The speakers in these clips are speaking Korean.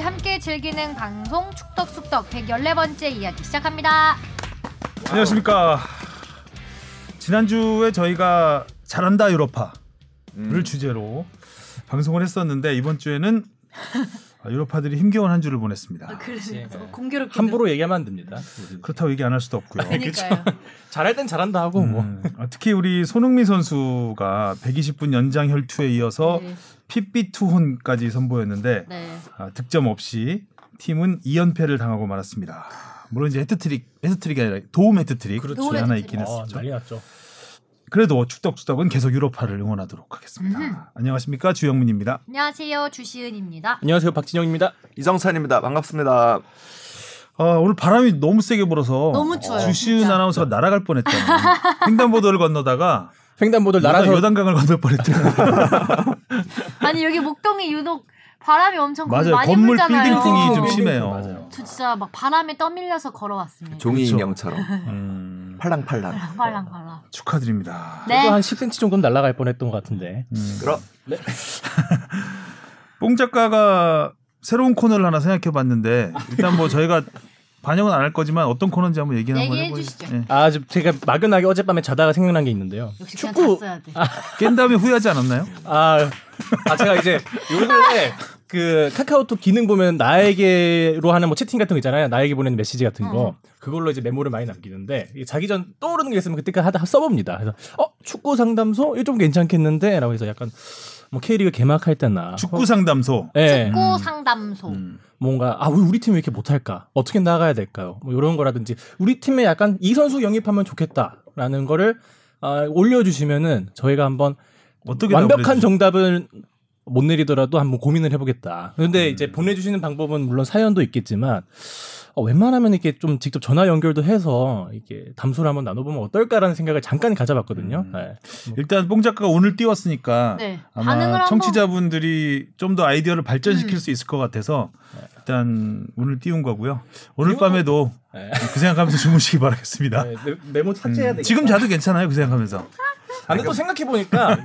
같이 함께 즐기는 방송 축덕숙덕 114번째 이야기 시작합니다. 안녕하십니까. 지난주에 저희가 잘한다 유로파를 음. 주제로 방송을 했었는데 이번 주에는 유로파들이 힘겨운 한 주를 보냈습니다. 그래서 네. 공교롭게 함부로 얘기하면 안 됩니다. 그렇다고 얘기 안 할 수도 없고요. 그러니까요. 잘할 땐 잘한다 하고 뭐. 음, 어, 특히 우리 손흥민 선수가 120분 연장 혈투에 이어서 네. 핏빛 투혼까지 선보였는데 네. 아, 득점 없이 팀은 2연패를 당하고 말았습니다. 물론 이제 해트트릭, 해트트릭이 아니라 도움 해트트릭 그렇죠. 하나 도움 있긴 어, 했었죠. 난리 났죠. 그래도 축덕축덕은 계속 유로파를 응원하도록 하겠습니다. 음흠. 안녕하십니까 주영민입니다. 안녕하세요. 주시은입니다. 안녕하세요 박진영입니다. 이정찬입니다. 반갑습니다. 아, 오늘 바람이 너무 세게 불어서 너무 추워요, 주시은 진짜. 아나운서가 날아갈 뻔했잖아요. 횡단보도를 건너다가 횡단보도를 날아서 요단강을 건널 뻔했잖아요. 아니 여기 목동이 유독 바람이 엄청 맞아요. 많이 건물 불잖아요. 빌딩풍이 좀 어, 심해요. 맞아요. 저 진짜 막 바람에 떠밀려서 걸어왔습니다. 종이. 인형처럼 음, 팔랑팔랑. 팔랑팔랑. 축하드립니다. 네. 한 10cm 정도는 날아갈 뻔했던 것 같은데. 음. 그럼 뽕 작가가 새로운 코너를 하나 생각해봤는데 일단 뭐 저희가 반영은 안 할 거지만 어떤 코너인지 한번 얘기 한번. 주시죠. 예. 아, 저- 제가 막연하게 어젯밤에 자다가 생각난 게 있는데요. 축구 돼. 깬 다음에 후회하지 않았나요? 아, 아 제가 이제 요 근래 그 카카오톡 기능 보면 나에게로 하는 뭐 채팅 같은 거 있잖아요. 나에게 보내는 메시지 같은 거. 그걸로 이제 메모를 많이 남기는데 자기 전 떠오르는 게 있으면 그때까지 하다 써봅니다. 그래서 어 축구 상담소 이거 좀 괜찮겠는데라고 해서 약간 뭐 K리그 개막할 때나 축구 상담소. 예. 축구 상담소. 음. 뭔가 아왜 우리 팀이 이렇게 못할까 어떻게 나가야 될까요 뭐 이런 거라든지 우리 팀에 약간 이 선수 영입하면 좋겠다라는 거를 아, 올려주시면은 저희가 한번 어떻게 완벽한 답을 정답을 못 내리더라도 한번 고민을 해보겠다. 그런데 음. 이제 보내주시는 방법은 물론 사연도 있겠지만 어, 웬만하면 이렇게 좀 직접 전화 연결도 해서 이렇게 담소를 한번 나눠보면 어떨까라는 생각을 잠깐 가져봤거든요. 음. 네. 일단 뽕 작가가 오늘 띄웠으니까 네. 아마 청취자분들이 좀 더 아이디어를 발전시킬 음. 수 있을 것 같아서 일단 오늘 띄운 거고요. 오늘 밤에도 네. 그 생각하면서 주무시기 바라겠습니다. 네, 메- 메모 삭제해야 음, 되겠다. 지금 자도 괜찮아요. 그 생각하면서. 아, 근데 또 생각해 보니까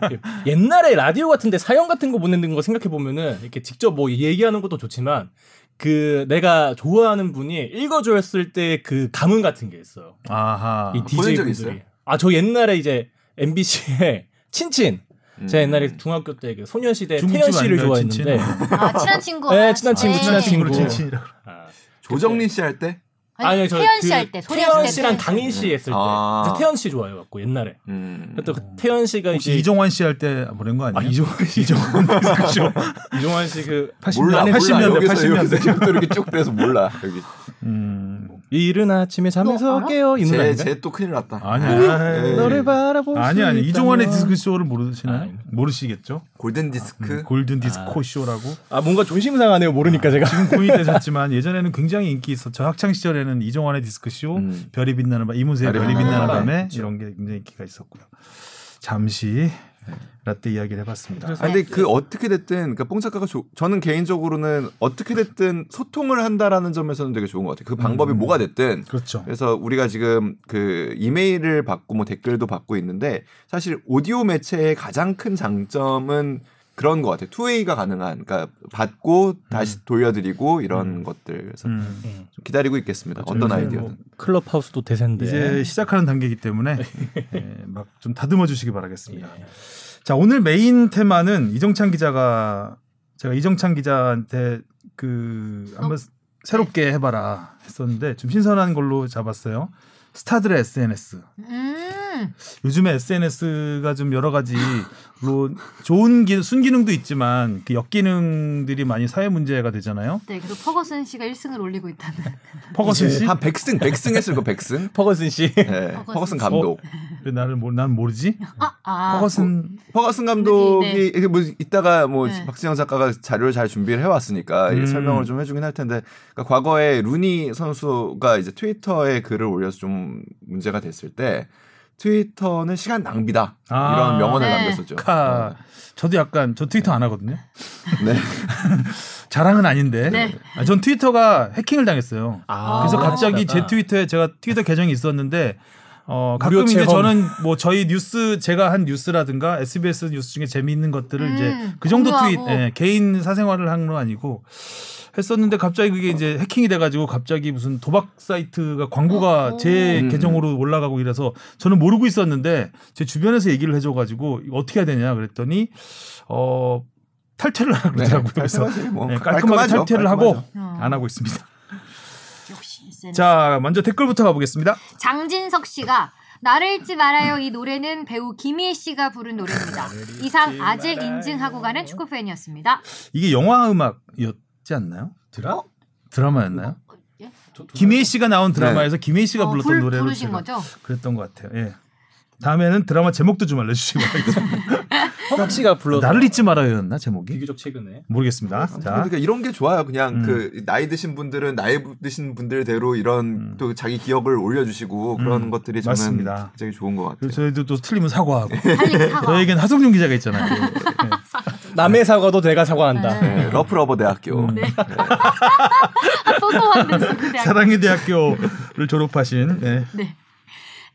옛날에 라디오 같은데 사연 같은 거 보내는 거 생각해 보면은 이렇게 직접 뭐 얘기하는 것도 좋지만 그 내가 좋아하는 분이 읽어줬을 때 그 감흥 같은 게 있어요. 아하. 이 DJ 적 분들이. 아 저 옛날에 이제 MBC에 친친 음. 제가 옛날에 중학교 때 그 소녀시대 태연 씨를 좋아했는데 아 친한 친구. 네, 친한 친구, 네. 친한 친구. 친친이라고. 아, 조정린 씨 할 때. 아니, 저 태연 그씨할 때. 태연 씨랑 태연 씨. 강인 씨 했을 때 아. 태연 씨 좋아해 갖고 옛날에 음. 또그 태연 씨가 혹시 이제 이종환 씨 할 때 보낸 거 아니에요? 아 이종환 씨 이종환 그죠? 이종환 씨그 80년, 몰라, 몰라. 80년대, 여기서 80년대. 여기서 지금도 이렇게 쭉 돼서 몰라. 여기. 음. 이른 아침에 너 잠에서? 깨어 이 노래 제 아닌가? 제또 큰일 났다. 아니야. 네. 너를 바라볼 아니 수 아니. 이종환의 디스크 쇼를 모르시나요? 아니. 모르시겠죠? 골든 디스크. 음, 골든 디스코 쇼라고 아 뭔가 조심상하네요 모르니까 제가 지금 고이 되셨지만 예전에는 굉장히 인기 있었죠. 학창 시절에는 이종환의 디스크 쇼, 음. 별이 빛나는 밤, 이문세의 별이 빛나는 밤에 그렇죠. 이런 게 굉장히 인기가 있었고요. 잠시 라떼 이야기를 해봤습니다. 아, 근데 그 어떻게 됐든 그러니까 뽕 작가가 조- 저는 개인적으로는 어떻게 됐든 소통을 한다라는 점에서는 되게 좋은 것 같아요. 그 방법이 음. 뭐가 됐든 그렇죠. 그래서 우리가 지금 그 이메일을 받고 뭐 댓글도 받고 있는데 사실 오디오 매체의 가장 큰 장점은 그런 것 같아요. 투웨이가 가능한, 그러니까 받고 다시 돌려드리고 이런 음. 것들 그래서 음. 좀 기다리고 있겠습니다. 맞아요. 어떤 아이디어든. 뭐 클럽하우스도 대세인데 이제 시작하는 단계이기 때문에 예, 막좀 다듬어 주시기 바라겠습니다. 예. 자 오늘 메인 테마는 이정찬 기자가 제가 이정찬 기자한테 그 한번 새롭게 해봐라 했었는데 좀 신선한 걸로 잡았어요. 스타들의 SNS. 음. 요즘에 SNS가 좀 여러 가지로 좋은 기, 순기능도 있지만 그 역기능들이 많이 사회 문제가 되잖아요. 네, 그리고 퍼거슨 씨가 1승을 올리고 있다는. 퍼거슨 씨? 한 백승, 백승 했을 거 백승. 퍼거슨 씨 네, 퍼거슨 퍼거슨 감독. 왜 나를 모, 난 모르지? 아, 아. 퍼거슨 퍼거슨 감독이 네. 이게 뭐 이따가 뭐 네. 박진영 작가가 자료를 잘 준비를 해 왔으니까 이 음. 설명을 좀 해주긴 할 텐데 그러니까 과거에 루니 선수가 이제 트위터에 글을 올려서 좀 문제가 됐을 때 트위터는 시간 낭비다 아. 이런 명언을 네. 남겼었죠. 카. 저도 약간 저 트위터 안 하거든요. 네. 자랑은 아닌데. 네. 아, 전 트위터가 해킹을 당했어요. 아, 그래서 아, 갑자기 제 그러다가. 트위터에 제가 트위터 계정이 있었는데 어 가끔 이제 체험. 저는 뭐 저희 뉴스 제가 한 뉴스라든가 SBS 뉴스 중에 재미있는 것들을 음, 이제 그 정도 트윗 공유하고. 예, 개인 사생활을 한 건 아니고 했었는데 갑자기 그게 이제 해킹이 돼가지고 갑자기 무슨 도박 사이트가 광고가 오. 제 음. 계정으로 올라가고 이래서 저는 모르고 있었는데 제 주변에서 얘기를 해줘가지고 이거 어떻게 해야 되냐 그랬더니 어 탈퇴를 하라 그러더라고요. 그래서 깔끔하지, 뭐. 네, 깔끔하게 깔끔하죠. 탈퇴를 깔끔하죠. 하고 어. 안 하고 있습니다. SNS. 자 먼저 댓글부터 가보겠습니다. 장진석 씨가 나를 잊지 말아요. 이 노래는 배우 김희애 씨가 부른 노래입니다. 이상 아직 인증하고 가는 축구 팬이었습니다. 이게 영화 음악이었지 않나요? 드라? 드라마였나요? 예? 김혜희 씨가 나온 드라마에서 김혜희 씨가 어, 불렀던 불- 노래로 부르신 거죠? 그랬던 것 같아요. 예. 다음에는 드라마 제목도 좀 알려주시기 바랍니다. 허각 씨가 불러 나를 잊지 말아요였나 제목이? 비교적 최근에 모르겠습니다. 자, 그러니까 이런 게 좋아요. 그냥 음. 그 나이 드신 분들은 나이 드신 분들대로 이런 음. 또 자기 기억을 올려주시고 그런 음, 것들이 저는 맞습니다. 굉장히 좋은 것 같아요. 저희도 또 틀리면 사과하고 대리 사과. 저에겐 하성룡 기자가 있잖아요. 예. 남의 사과도 내가 사과한다. 네. 네, 러프버러 대학교. 음. 또 소환됐어 그대. 사랑의 대학교를 졸업하신 예. 네.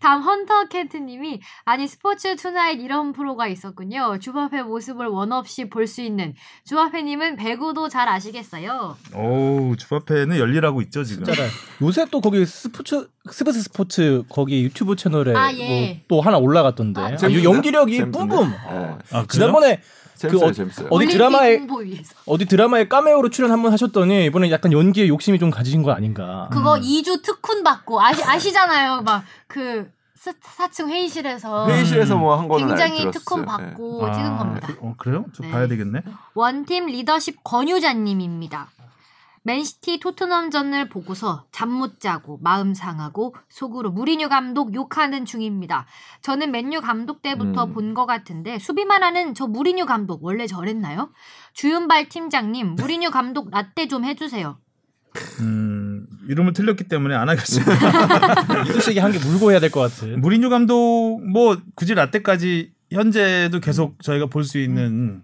다음 헌터 캣트님이 아니 스포츠 투나잇 이런 프로가 있었군요. 주바페 모습을 원 없이 볼 수 있는 주바페님은 배구도 잘 아시겠어요. 오 주바페는 열일하고 있죠 지금. 진짜라. 요새 또 거기 스포츠 스포츠 스포츠 거기 유튜브 채널에 아, 예. 뭐 또 하나 올라갔던데. 아, 재밌는데? 연기력이? 뿜뿜. 네. 아, 그래요? 지난번에 재밌어요, 어- 재밌어요. 어디 드라마에-. 어디 드라마에 카메오로 출연 한번 하셨더니 이번에 약간 연기에 욕심이 좀 가지신 거 아닌가. 그거 음. 2주 특훈 받고 아시, 아시잖아요. 막그 4층 회의실에서 회의실에서 뭐 한 거는 굉장히 알- 특훈 들었어요. 네. 받고 아, 찍은 겁니다. 그, 어, 그래요? 좀 네. 봐야 되겠네. 원팀 리더십 권유자님입니다. 맨시티 토트넘전을 보고서 잠 못 자고 마음 상하고 속으로 무리뉴 감독 욕하는 중입니다. 저는 맨유 감독 때부터 음. 본것 같은데 수비만 하는 저 무리뉴 감독 원래 저랬나요? 주윤발 팀장님 무리뉴 감독 라떼 좀 해주세요. 음, 이름을 틀렸기 때문에 안 하겠습니다. 이두식이 한개 물고 해야 될 것 같은. 무리뉴 감독 뭐 굳이 라떼까지 현재도 계속 저희가 볼 수 있는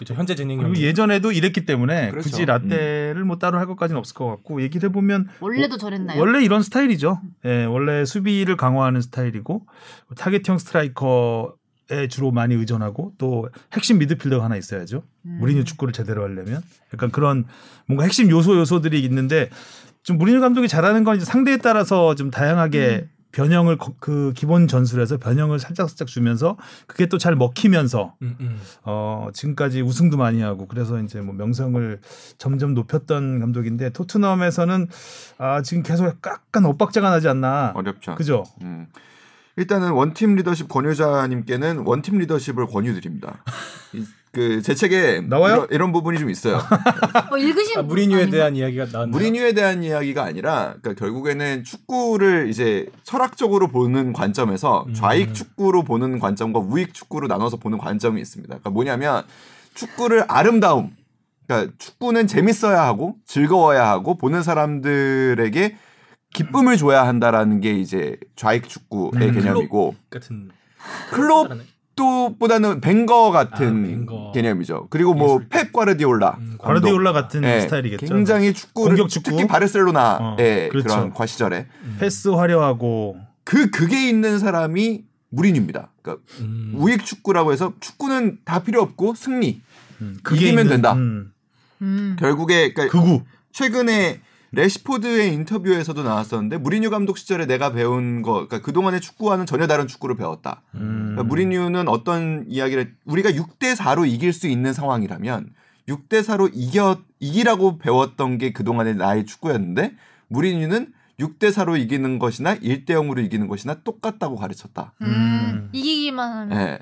그렇죠. 현재 진행 그리고 경기. 예전에도 이랬기 때문에 그렇죠. 굳이 라떼를 뭐 따로 할 것까지는 없을 것 같고 얘기를 해보면 원래도 저랬나요? 원래 이런 스타일이죠. 예, 원래 수비를 강화하는 스타일이고 타겟형 스트라이커 에 주로 많이 의존하고 또 핵심 미드필더가 하나 있어야죠. 음. 무리뉴 축구를 제대로 하려면 약간 그런 뭔가 핵심 요소 요소들이 있는데 좀 무리뉴 감독이 잘하는 건 이제 상대에 따라서 좀 다양하게 음. 변형을 거- 그 기본 전술에서 변형을 살짝 살짝 주면서 그게 또 잘 먹히면서 음, 음. 어 지금까지 우승도 많이 하고 그래서 이제 뭐 명성을 점점 높였던 감독인데 토트넘에서는 아 지금 계속 약간 엇박자가 나지 않나 어렵죠. 그죠? 음. 일단은 원팀 리더십 권유자님께는 원팀 리더십을 권유드립니다. 이- 그제 책에 나와요? 이런, 이런 부분이 좀 있어요. 어, 읽으신 아, 분 무리뉴에 아닌가? 대한 이야기가 나왔네요. 무리뉴에 대한 이야기가 아니라 그러니까 결국에는 축구를 이제 철학적으로 보는 관점에서 음. 좌익 축구로 보는 관점과 우익 축구로 나눠서 보는 관점이 있습니다. 그러니까 뭐냐면 축구를 아름다움 그러니까 축구는 재밌어야 하고 즐거워야 하고 보는 사람들에게 기쁨을 줘야 한다라는 게 이제 좌익 축구의 음. 개념이고 같은 클럽 또보다는 벵거 같은 아, 벵거. 개념이죠. 그리고 뭐. 펩 과르디올라 음. 과르디올라 같은 예, 스타일이겠죠. 굉장히 축구를 공격 축구? 특히 바르셀로나의 어, 그 그렇죠. 런 과시절에 음. 패스 화려하고 그 극에 있는 사람이 무린입니다. 그러니까 음. 우익 축구라고 해서 축구는 다 필요 없고 승리. 음, 이기면 된다. 음, 음. 결국에 그러니까 극우 최근에 레시포드의 인터뷰에서도 나왔었는데 무리뉴 감독 시절에 내가 배운 거, 그러니까 그 동안의 축구와는 전혀 다른 축구를 배웠다. 음. 그러니까 무리뉴는 어떤 이야기를 우리가 6대 4로 이길 수 있는 상황이라면 6대 4로 이겨 이기라고 배웠던 게 그동안의 나의 축구였는데 무리뉴는 6대 4로 이기는 것이나 1대 0으로 이기는 것이나 똑같다고 가르쳤다. 음. 음. 이기기만 하면 예.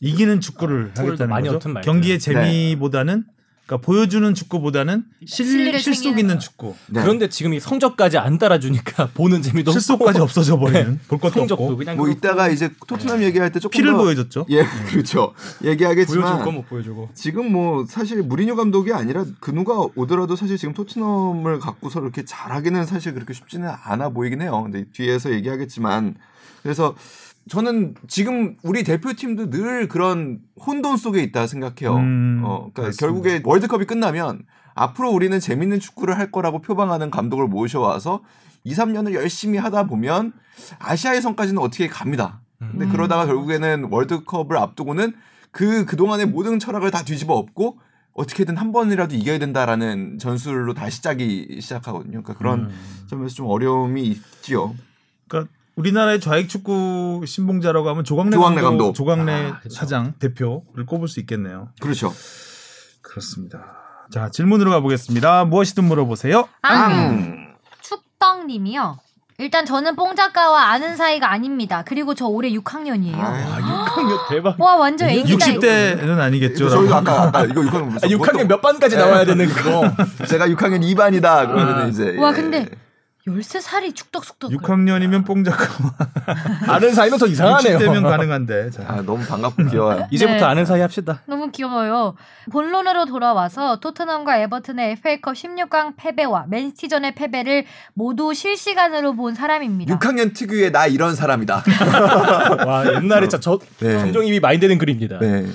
이기는 축구를 축구를 하겠다는 많이 거죠. 경기의 재미보다는 그러니까 보여주는 축구보다는 실, 실속 있는 거. 축구. 네. 그런데 지금 이 성적까지 안 따라주니까 보는 재미도 실속까지 없고 없어져 버리는 볼 것도 성적도 없고 그냥 뭐 그렇고. 이따가 이제 토트넘 얘기할 때 조금 피를 더 보여줬죠. 예, 그렇죠. 얘기하겠지만 보여줄 거못 보여주고. 지금 뭐 사실 무리뉴 감독이 아니라 그 누가 오더라도 사실 지금 토트넘을 갖고서 이렇게 잘하기는 사실 그렇게 쉽지는 않아 보이긴 해요. 근데 뒤에서 얘기하겠지만 그래서 저는 지금 우리 대표팀도 늘 그런 혼돈 속에 있다 생각해요. 음, 어, 그러니까. 결국에 월드컵이 끝나면 앞으로 우리는 재밌는 축구를 할 거라고 표방하는 감독을 모셔와서 2, 3년을 열심히 하다 보면 아시아에선까지는 어떻게 갑니다. 근데 음. 그러다가 결국에는 월드컵을 앞두고는 그 그동안의 모든 철학을 다 뒤집어 엎고 어떻게든 한 번이라도 이겨야 된다라는 전술로 다시 짜기 시작하거든요. 그러니까 그런 음. 점에서 좀 어려움이 있지요. 그러니까 우리나라의 좌익 축구 신봉자라고 하면 조광래, 조광래 감독. 조광래 아, 그렇죠. 사장 대표를 꼽을 수 있겠네요. 그렇죠. 그렇습니다. 자 질문으로 가보겠습니다. 무엇이든 물어보세요. 아, 음. 축덕님이요. 일단 저는 뽕 작가와 아는 사이가 아닙니다. 그리고 저 올해 6학년이에요. 아, 6학년 대박. 와 완전 애기다. 60대는 아니겠죠. 저희도 아까 아까 이거 6학년 아, 6학년 몇 반까지 나와야 되는 그거. 제가 6학년 2반이다 그러면 아. 이제 와 예. 근데 13살이 축덕숙덕. 6학년이면 뽕작가 아는 사이면 더 이상하네요. 60대면 가능한데. 자. 아 너무 반갑고 귀여워요. 이제부터 네. 아는 사이 합시다. 너무 귀여워요. 본론으로 돌아와서 토트넘과 에버튼의 FA컵 16강 패배와 맨시티전의 패배를 모두 실시간으로 본 사람입니다. 6학년 특유의 나 이런 사람이다. 와 옛날에 진짜 저 네. 감정입이 많이 되는 그림입니다. 네.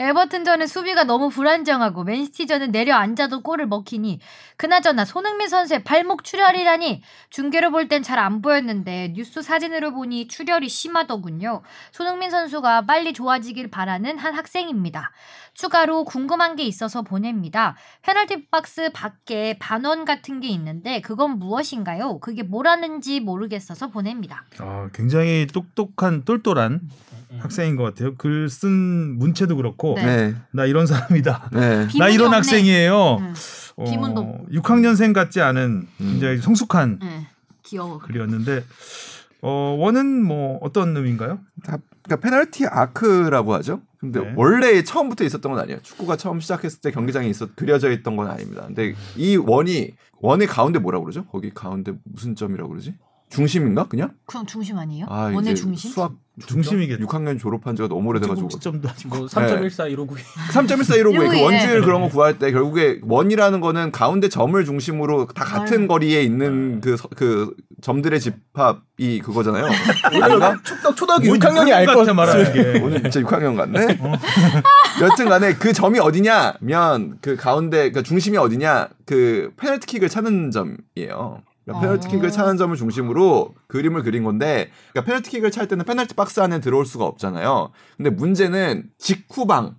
에버튼전은 수비가 너무 불안정하고 맨시티전은 내려앉아도 골을 먹히니 그나저나 손흥민 선수의 발목 출혈이라니 중계로 볼 땐 잘 안 보였는데 뉴스 사진으로 보니 출혈이 심하더군요. 손흥민 선수가 빨리 좋아지길 바라는 한 학생입니다. 추가로 궁금한 게 있어서 보냅니다. 페널티 박스 밖에 반원 같은 게 있는데 그건 무엇인가요? 그게 뭐라는지 모르겠어서 보냅니다. 아, 굉장히 똑똑한 똘똘한 학생인 것 같아요. 글 쓴 문체도 그렇고 네. 네. 나 이런 사람이다. 네. 나 이런 없네. 학생이에요. 음, 어, 비문도 없고. 6학년생 같지 않은 굉장히 성숙한 네, 귀여워. 글이었는데 어, 원은 뭐 어떤 의미인가요? 다, 그러니까 페널티 아크라고 하죠. 근데 네. 원래 처음부터 있었던 건 아니에요. 축구가 처음 시작했을 때 경기장에 있어 그려져 있던 건 아닙니다. 근데 이 원이 원의 가운데 뭐라 그러죠? 거기 가운데 무슨 점이라고 그러지? 중심인가 그냥? 그럼 중심 아니에요? 아, 원의 중심? 수학 중심이겠죠. 6학년 졸업한 지가 너무 오래돼가지고 시점도 아니고. 뭐3.14 159. 3.14 159그 예. 원주율 그런 거 구할 때 결국에 원이라는 거는 가운데 점을 중심으로 다 같은 맞아요. 거리에 있는 그 그 점들의 집합이 그거잖아요. 오늘 축덕 초등학교 뭐 6학년이 알 같아 것 말하는 게. 오늘 진짜 6학년 같네. 여튼간에 그 점이 어디냐면 그 가운데 그 중심이 어디냐 그 페널티킥을 차는 점이에요. 그러니까 페널티킥을 어. 차는 점을 중심으로 그림을 그린 건데 그러니까 페널티킥을 찰 때는 페널티 박스 안에 들어올 수가 없잖아요. 근데 문제는 직후방에는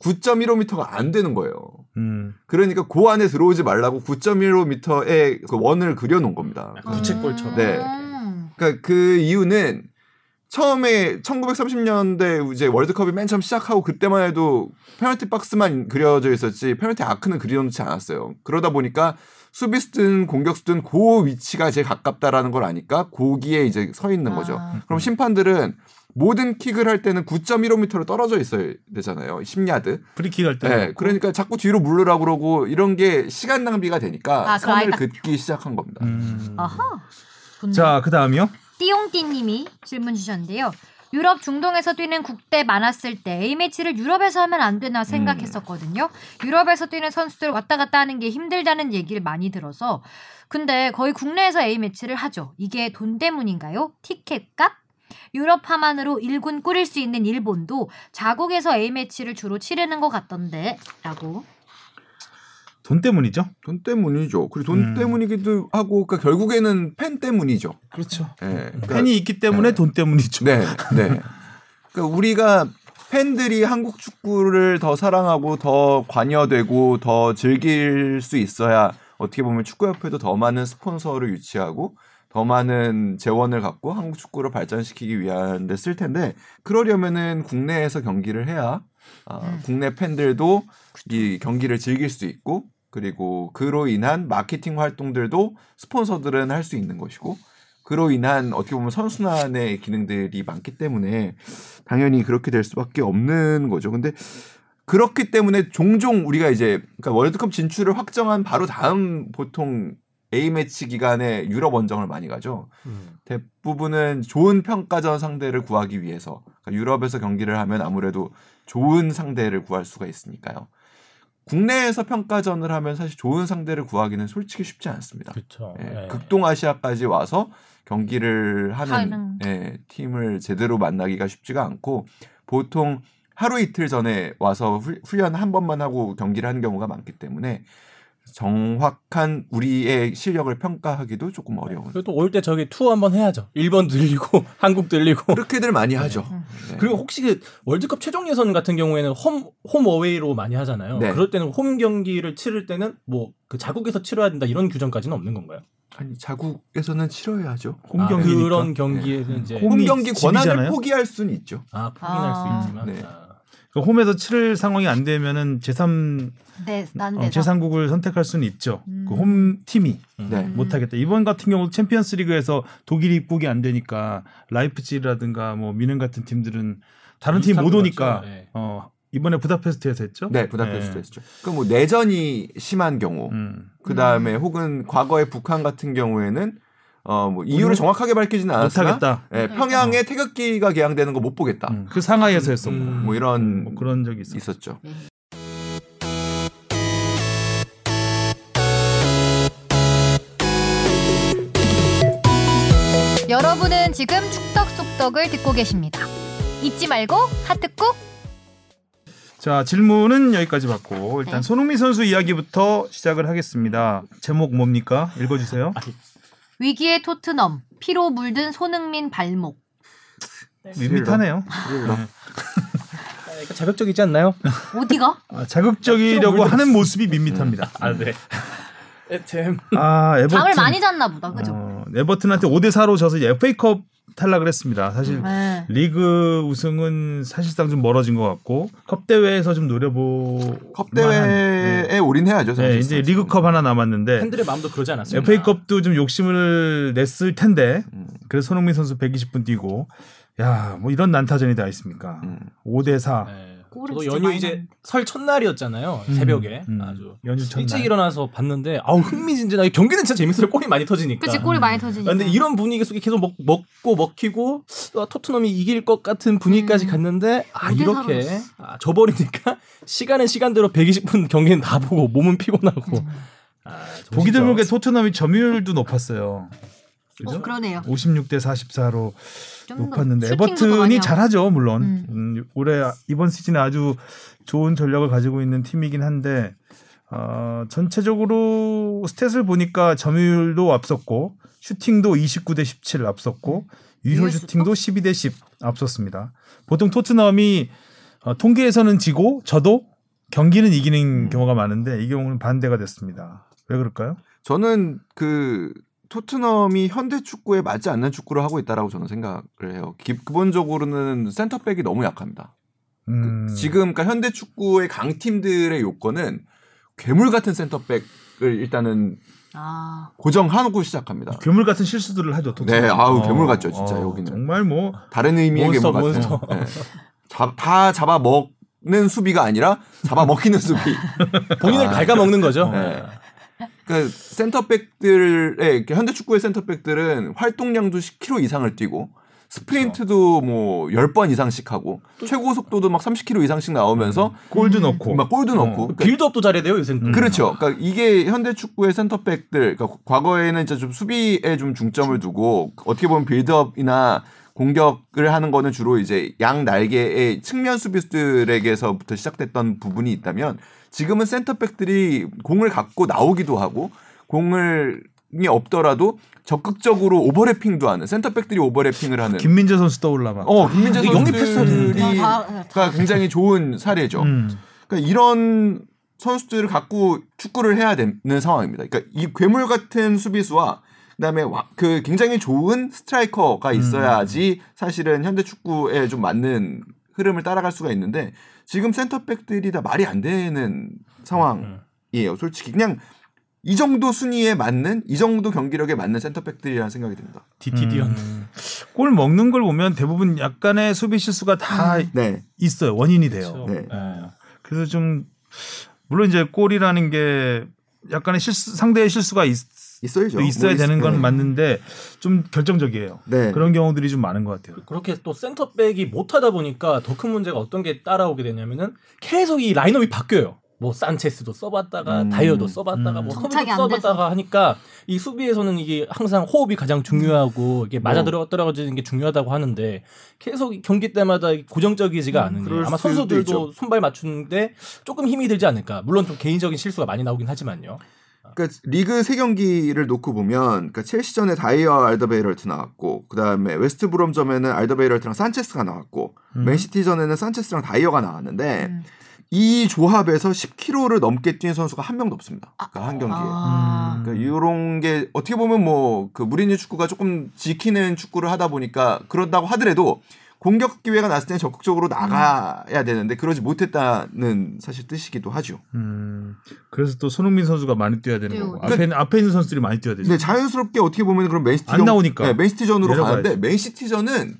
9.15m가 안 되는 거예요. 음. 그러니까 그 안에 들어오지 말라고 9.15m의 그 원을 그려놓은 겁니다. 부채꼴처럼. 네. 음. 그러니까 그 이유는 처음에 1930년대 이제 월드컵이 맨 처음 시작하고 그때만 해도 페널티 박스만 그려져 있었지 페널티 아크는 그려놓지 않았어요. 그러다 보니까 수비수든 공격수든 그 위치가 제일 가깝다라는 걸 아니까 거기에 이제 서 있는 거죠. 아. 그럼 심판들은 모든 킥을 할 때는 9.15m로 떨어져 있어야 되잖아요. 10야드. 프리킥 할 때. 네, 그러니까 자꾸 뒤로 물르라고 그러고 이런 게 시간 낭비가 되니까 아, 그 선을 긋기 시작한 겁니다. 음. 아하. 좋네. 자, 그다음이요. 띠용띠님이 질문 주셨는데요. 유럽 중동에서 뛰는 국대 많았을 때 A매치를 유럽에서 하면 안 되나 생각했었거든요. 유럽에서 뛰는 선수들 왔다 갔다 하는 게 힘들다는 얘기를 많이 들어서 근데 거의 국내에서 A매치를 하죠. 이게 돈 때문인가요? 티켓값? 유럽 하만으로 일군 꾸릴 수 있는 일본도 자국에서 A매치를 주로 치르는 것 같던데 라고 돈 때문이죠. 돈 때문이죠. 그리고 돈 음. 때문이기도 하고, 그러니까 결국에는 팬 때문이죠. 그렇죠. 예. 그러니까- 팬이 있기 때문에 네. 돈 때문이죠. 네, 네. 그러니까 우리가 팬들이 한국 축구를 더 사랑하고 더 관여되고 더 즐길 수 있어야 어떻게 보면 축구협회도 더 많은 스폰서를 유치하고 더 많은 재원을 갖고 한국 축구를 발전시키기 위한 데 쓸 텐데 그러려면은 국내에서 경기를 해야 아, 음. 국내 팬들도 이 경기를 즐길 수 있고 그리고 그로 인한 마케팅 활동들도 스폰서들은 할 수 있는 것이고 그로 인한 어떻게 보면 선순환의 기능들이 많기 때문에 당연히 그렇게 될 수밖에 없는 거죠. 근데 그렇기 때문에 종종 우리가 이제 그러니까 월드컵 진출을 확정한 바로 다음 보통 A 매치 기간에 유럽 원정을 많이 가죠. 대부분은 좋은 평가전 상대를 구하기 위해서 그러니까 유럽에서 경기를 하면 아무래도 좋은 상대를 구할 수가 있으니까요. 국내에서 평가전을 하면 사실 좋은 상대를 구하기는 솔직히 쉽지 않습니다. 그렇죠. 예, 예. 극동아시아까지 와서 경기를 하는. 예, 팀을 제대로 만나기가 쉽지가 않고 보통 하루 이틀 전에 와서 후- 훈련 한 번만 하고 경기를 하는 경우가 많기 때문에 정확한 우리의 실력을 평가하기도 조금 어려운 그리고 또올때 저기 투어 한번 해야죠. 일본 들리고 한국 들리고 그렇게들 많이 하죠. 음. 네. 그리고 혹시 그 월드컵 최종 예선 같은 경우에는 홈, 홈 어웨이로 많이 하잖아요. 네. 그럴 때는 홈 경기를 치를 때는 뭐 그 자국에서 치러야 된다 이런 규정까지는 없는 건가요? 아니 자국에서는 치러야죠. 홈 아, 경기니까. 그런 경기에는 이제 홈- 경기 권한을 집이잖아요? 포기할 수는 있죠. 아 포기할 아. 수 있지만 네. 아. 그 홈에서 치를 상황이 안 되면은 제3 네, 난 어, 데 제3국을 선택할 수는 있죠. 음. 그홈 팀이 음. 네. 음. 못 하겠다. 이번 같은 경우 챔피언스리그에서 독일이 입국이 안 되니까 라이프치히라든가 뭐 미넨 같은 팀들은 다른 팀 비슷한 못것 오니까 같죠. 네. 어 이번에 부다페스트에서 했죠. 네, 부다페스트 네. 했죠. 그뭐 내전이 심한 경우, 음. 그 다음에 혹은 과거의 북한 같은 경우에는 어뭐 이유를 정확하게 밝히지는 못 않았으나 하겠다. 예, 평양에 태극기가 개양되는 거 못 보겠다. 음. 그 상하이에서 했었고 음. 뭐 이런 뭐 그런 적이 있어. 있었죠. 여러분은 지금 축덕 속덕을 듣고 계십니다. 잊지 말고 하트 꾹. 자 질문은 여기까지 받고 일단 네. 손흥민 선수 이야기부터 시작을 하겠습니다. 제목 뭡니까? 읽어주세요. 위기의 토트넘 피로 물든 손흥민 발목. 밋밋하네요. 약간 자극적이지 않나요? 어디가? 아, 자극적이려고 하는 모습이 밋밋합니다. 아 네. 에템. 아 에버튼 잠을 많이 잤나 보다. 그죠? 어, 에버튼한테 5대 4로 져서 FA컵 탈락을 했습니다. 사실 네. 리그 우승은 사실상 좀 멀어진 것 같고 컵 대회에서 좀 노려보 컵 대회에 올인해야죠. 네. 이제 리그컵 하나 남았는데 팬들의 마음도 그러지 않았어요. FA컵도 좀 욕심을 냈을 텐데 음, 그래서 손흥민 선수 120분 뛰고 야 뭐 이런 난타전이 다 있습니까? 음. 5대 4 네. 저도 연휴 이제 났네. 설 첫날이었잖아요. 음, 새벽에 음, 아주 연휴 첫날. 일찍 일어나서 봤는데 아우 흥미진진하게 경기는 진짜 재밌어요. 골이 많이 터지니까. 그치 골이 많이 터지니까. 아, 근데 이런 분위기 속에 계속 먹, 먹고 먹히고 아, 토트넘이 이길 것 같은 분위기까지 음. 갔는데 아 이렇게? 아, 져버리니까 시간은 시간대로 120분 경기는 다 보고 몸은 피곤하고 음. 아, 보기 드물게 토트넘이 점유율도 높았어요. 어, 그러네요. 56대 44로 좀더 높았는데 에버튼이. 잘하죠 물론 음. 음, 올해 이번 시즌에 아주 좋은 전력을 가지고 있는 팀이긴 한데 어, 전체적으로 스탯을 보니까 점유율도 앞섰고 슈팅도 29대 17 앞섰고 유효 유효수도? 슈팅도 12대 10 앞섰습니다. 보통 토트넘이 어, 통계에서는 지고 저도 경기는 이기는 음. 경우가 많은데 이 경우는 반대가 됐습니다. 왜 그럴까요? 저는 그 토트넘이 현대 축구에 맞지 않는 축구를 하고 있다라고 저는 생각을 해요. 기, 기본적으로는 센터백이 너무 약합니다. 그 음, 지금 그러니까 현대 축구의 강팀들의 요건은 괴물 같은 센터백을 일단은 아, 고정하고 시작합니다. 괴물 같은 실수들을 하죠. 토트넘. 네, 아우, 괴물 같죠, 진짜, 여기는. 정말 뭐 다른 의미의 몬스터, 괴물. 몬스터. 네. 잡- 다 잡아 먹는 수비가 아니라 잡아 먹히는 수비. 본인을 아. 갉아 먹는 거죠. 네. 그러니까 센터백들의 현대 축구의 센터백들은 활동량도 10km 이상을 뛰고 스프린트도 뭐 10번 이상씩 하고 최고 속도도 막 30km 이상씩 나오면서 골도 음. 넣고 막 골도 어. 넣고 그러니까 빌드업도 잘해야 돼요 요새는. 음. 그렇죠. 그러니까 이게 현대 축구의 센터백들, 그러니까 과거에는 이제 좀 수비에 좀 중점을 두고 어떻게 보면 빌드업이나 공격을 하는 거는 주로 이제 양 날개의 측면 수비수들에게서부터 시작됐던 부분이 있다면 지금은 센터백들이 공을 갖고 나오기도 하고 공을 이 없더라도 적극적으로 오버래핑도 하는 센터백들이 오버래핑을 하는 김민재 선수 떠올라 막. 어 김민재 이게 영입했어야 되는데. 선수들이 다, 다, 가 굉장히 좋은 사례죠. 음. 그러니까 이런 선수들을 갖고 축구를 해야 되는 상황입니다. 그러니까 이 괴물 같은 수비수와 그다음에 와- 그 굉장히 좋은 스트라이커가 있어야지 사실은 현대 축구에 좀 맞는 흐름을 따라갈 수가 있는데 지금 센터백들이 다 말이 안 되는 상황이에요. 솔직히 그냥 이 정도 순위에 맞는 이 정도 경기력에 맞는 센터백들이라는 생각이 듭니다. 디티디언. 음. 골 먹는 걸 보면 대부분 약간의 수비 실수가 다 네. 있어요. 원인이 돼요. 그렇죠. 네. 네. 그래서 좀 물론 이제 골이라는 게 약간의 실수 상대의 실수가 있, 있어야죠. 있어야 뭐 되는 있- 건 네. 맞는데 좀 결정적이에요. 네. 그런 경우들이 좀 많은 것 같아요. 그렇게 또 센터백이 못하다 보니까 더 큰 문제가 어떤 게 따라오게 되냐면은 계속 이 라인업이 바뀌어요. 뭐 산체스도 써봤다가 음. 다이어도 써봤다가 음. 뭐 정착이 커비도 안 써봤다가 하니까 이 수비에서는 이게 항상 호흡이 가장 중요하고 이게 맞아 뭐. 들어 떨어지는 게 중요하다고 하는데 계속 이 경기 때마다 고정적이지가 음, 않은 게 그럴 아마 선수들도 있죠. 손발 맞추는데 조금 힘이 들지 않을까. 물론 좀 개인적인 실수가 많이 나오긴 하지만요. 그러니까 리그 세 경기를 놓고 보면 그러니까 첼시전에 다이어 알더베이럴트 나왔고 그다음에 웨스트 브롬전에는 알더베이럴트랑 산체스가 나왔고 음. 맨시티전에는 산체스랑 다이어가 나왔는데 음. 이 조합에서 10km를 넘게 뛴 선수가 한 명도 없습니다. 그러니까 한 경기에. 아. 음. 그러니까 이런 게 어떻게 보면 뭐 그 무리뉴 축구가 조금 지키는 축구를 하다 보니까 그런다고 하더라도 공격 기회가 났을 때는 적극적으로 나가야 되는데 그러지 못했다는 사실 뜻이기도 하죠. 음, 그래서 또 손흥민 선수가 많이 뛰어야 되는 뛰고. 거고 앞에 있는- 앞에 있는 선수들이 많이 뛰어야 되죠. 근데 자연스럽게 어떻게 보면 그럼 맨시티 안 나오니까. 네, 맨시티전으로 내려가야지. 가는데 맨시티전은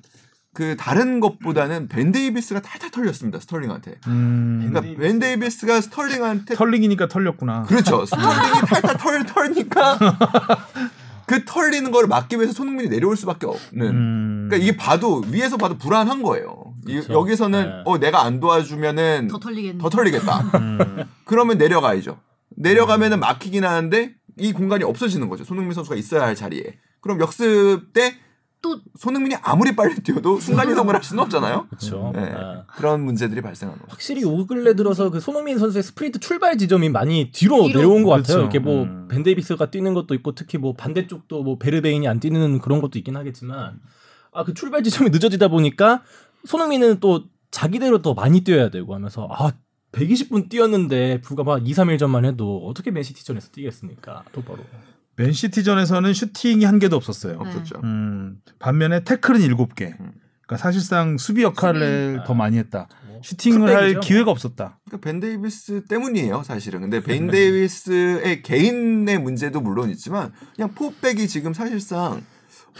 그 다른 것보다는 벤 데이비스가 탈탈 털렸습니다. 스털링한테. 음, 그러니까 벤 데이비스가 스털링한테 털링이니까 털렸구나. 그렇죠. 스털링이 탈탈 털 털니까 그 털리는 걸 막기 위해서 손흥민이 내려올 수밖에 없는. 음, 그러니까 이게 봐도 위에서 봐도 불안한 거예요. 이- 그렇죠. 여기서는 네. 어 내가 안 도와주면은 더 털리겠네. 더 털리겠다. 음, 그러면 내려가야죠. 내려가면은 막히긴 하는데 이 공간이 없어지는 거죠. 손흥민 선수가 있어야 할 자리에. 그럼 역습 때 또 손흥민이 아무리 빨리 뛰어도 순간 이동을 할 수는 없잖아요. 그렇죠. 네. 아. 그런 문제들이 발생하는 거죠. 확실히 요 근래 들어서 그 손흥민 선수의 스프린트 출발 지점이 많이 뒤로, 뒤로. 내려온 것 그렇죠. 같아요. 이렇게 뭐 음. 벤데이비스가 뛰는 것도 있고 특히 뭐 반대쪽도 뭐 베르베인이 안 뛰는 그런 것도 있긴 하겠지만 아 그 출발 지점이 늦어지다 보니까 손흥민은 또 자기대로 더 많이 뛰어야 되고 하면서 아 120분 뛰었는데 불과 막 2, 3일 전만 해도 어떻게 맨시티전에서 뛰겠습니까? 똑바로. 맨시티전에서는 슈팅이 한 개도 없었어요. 네. 없었죠. 음, 반면에 태클은 일곱 개. 음. 그러니까 사실상 수비 역할을 수비. 더 많이 했다. 뭐 슈팅을 할. 기회가 없었다. 그러니까 벤 데이비스 때문이에요, 사실은. 근데 벤 데이비스의 개인의 문제도 물론 있지만 그냥 포백이 지금 사실상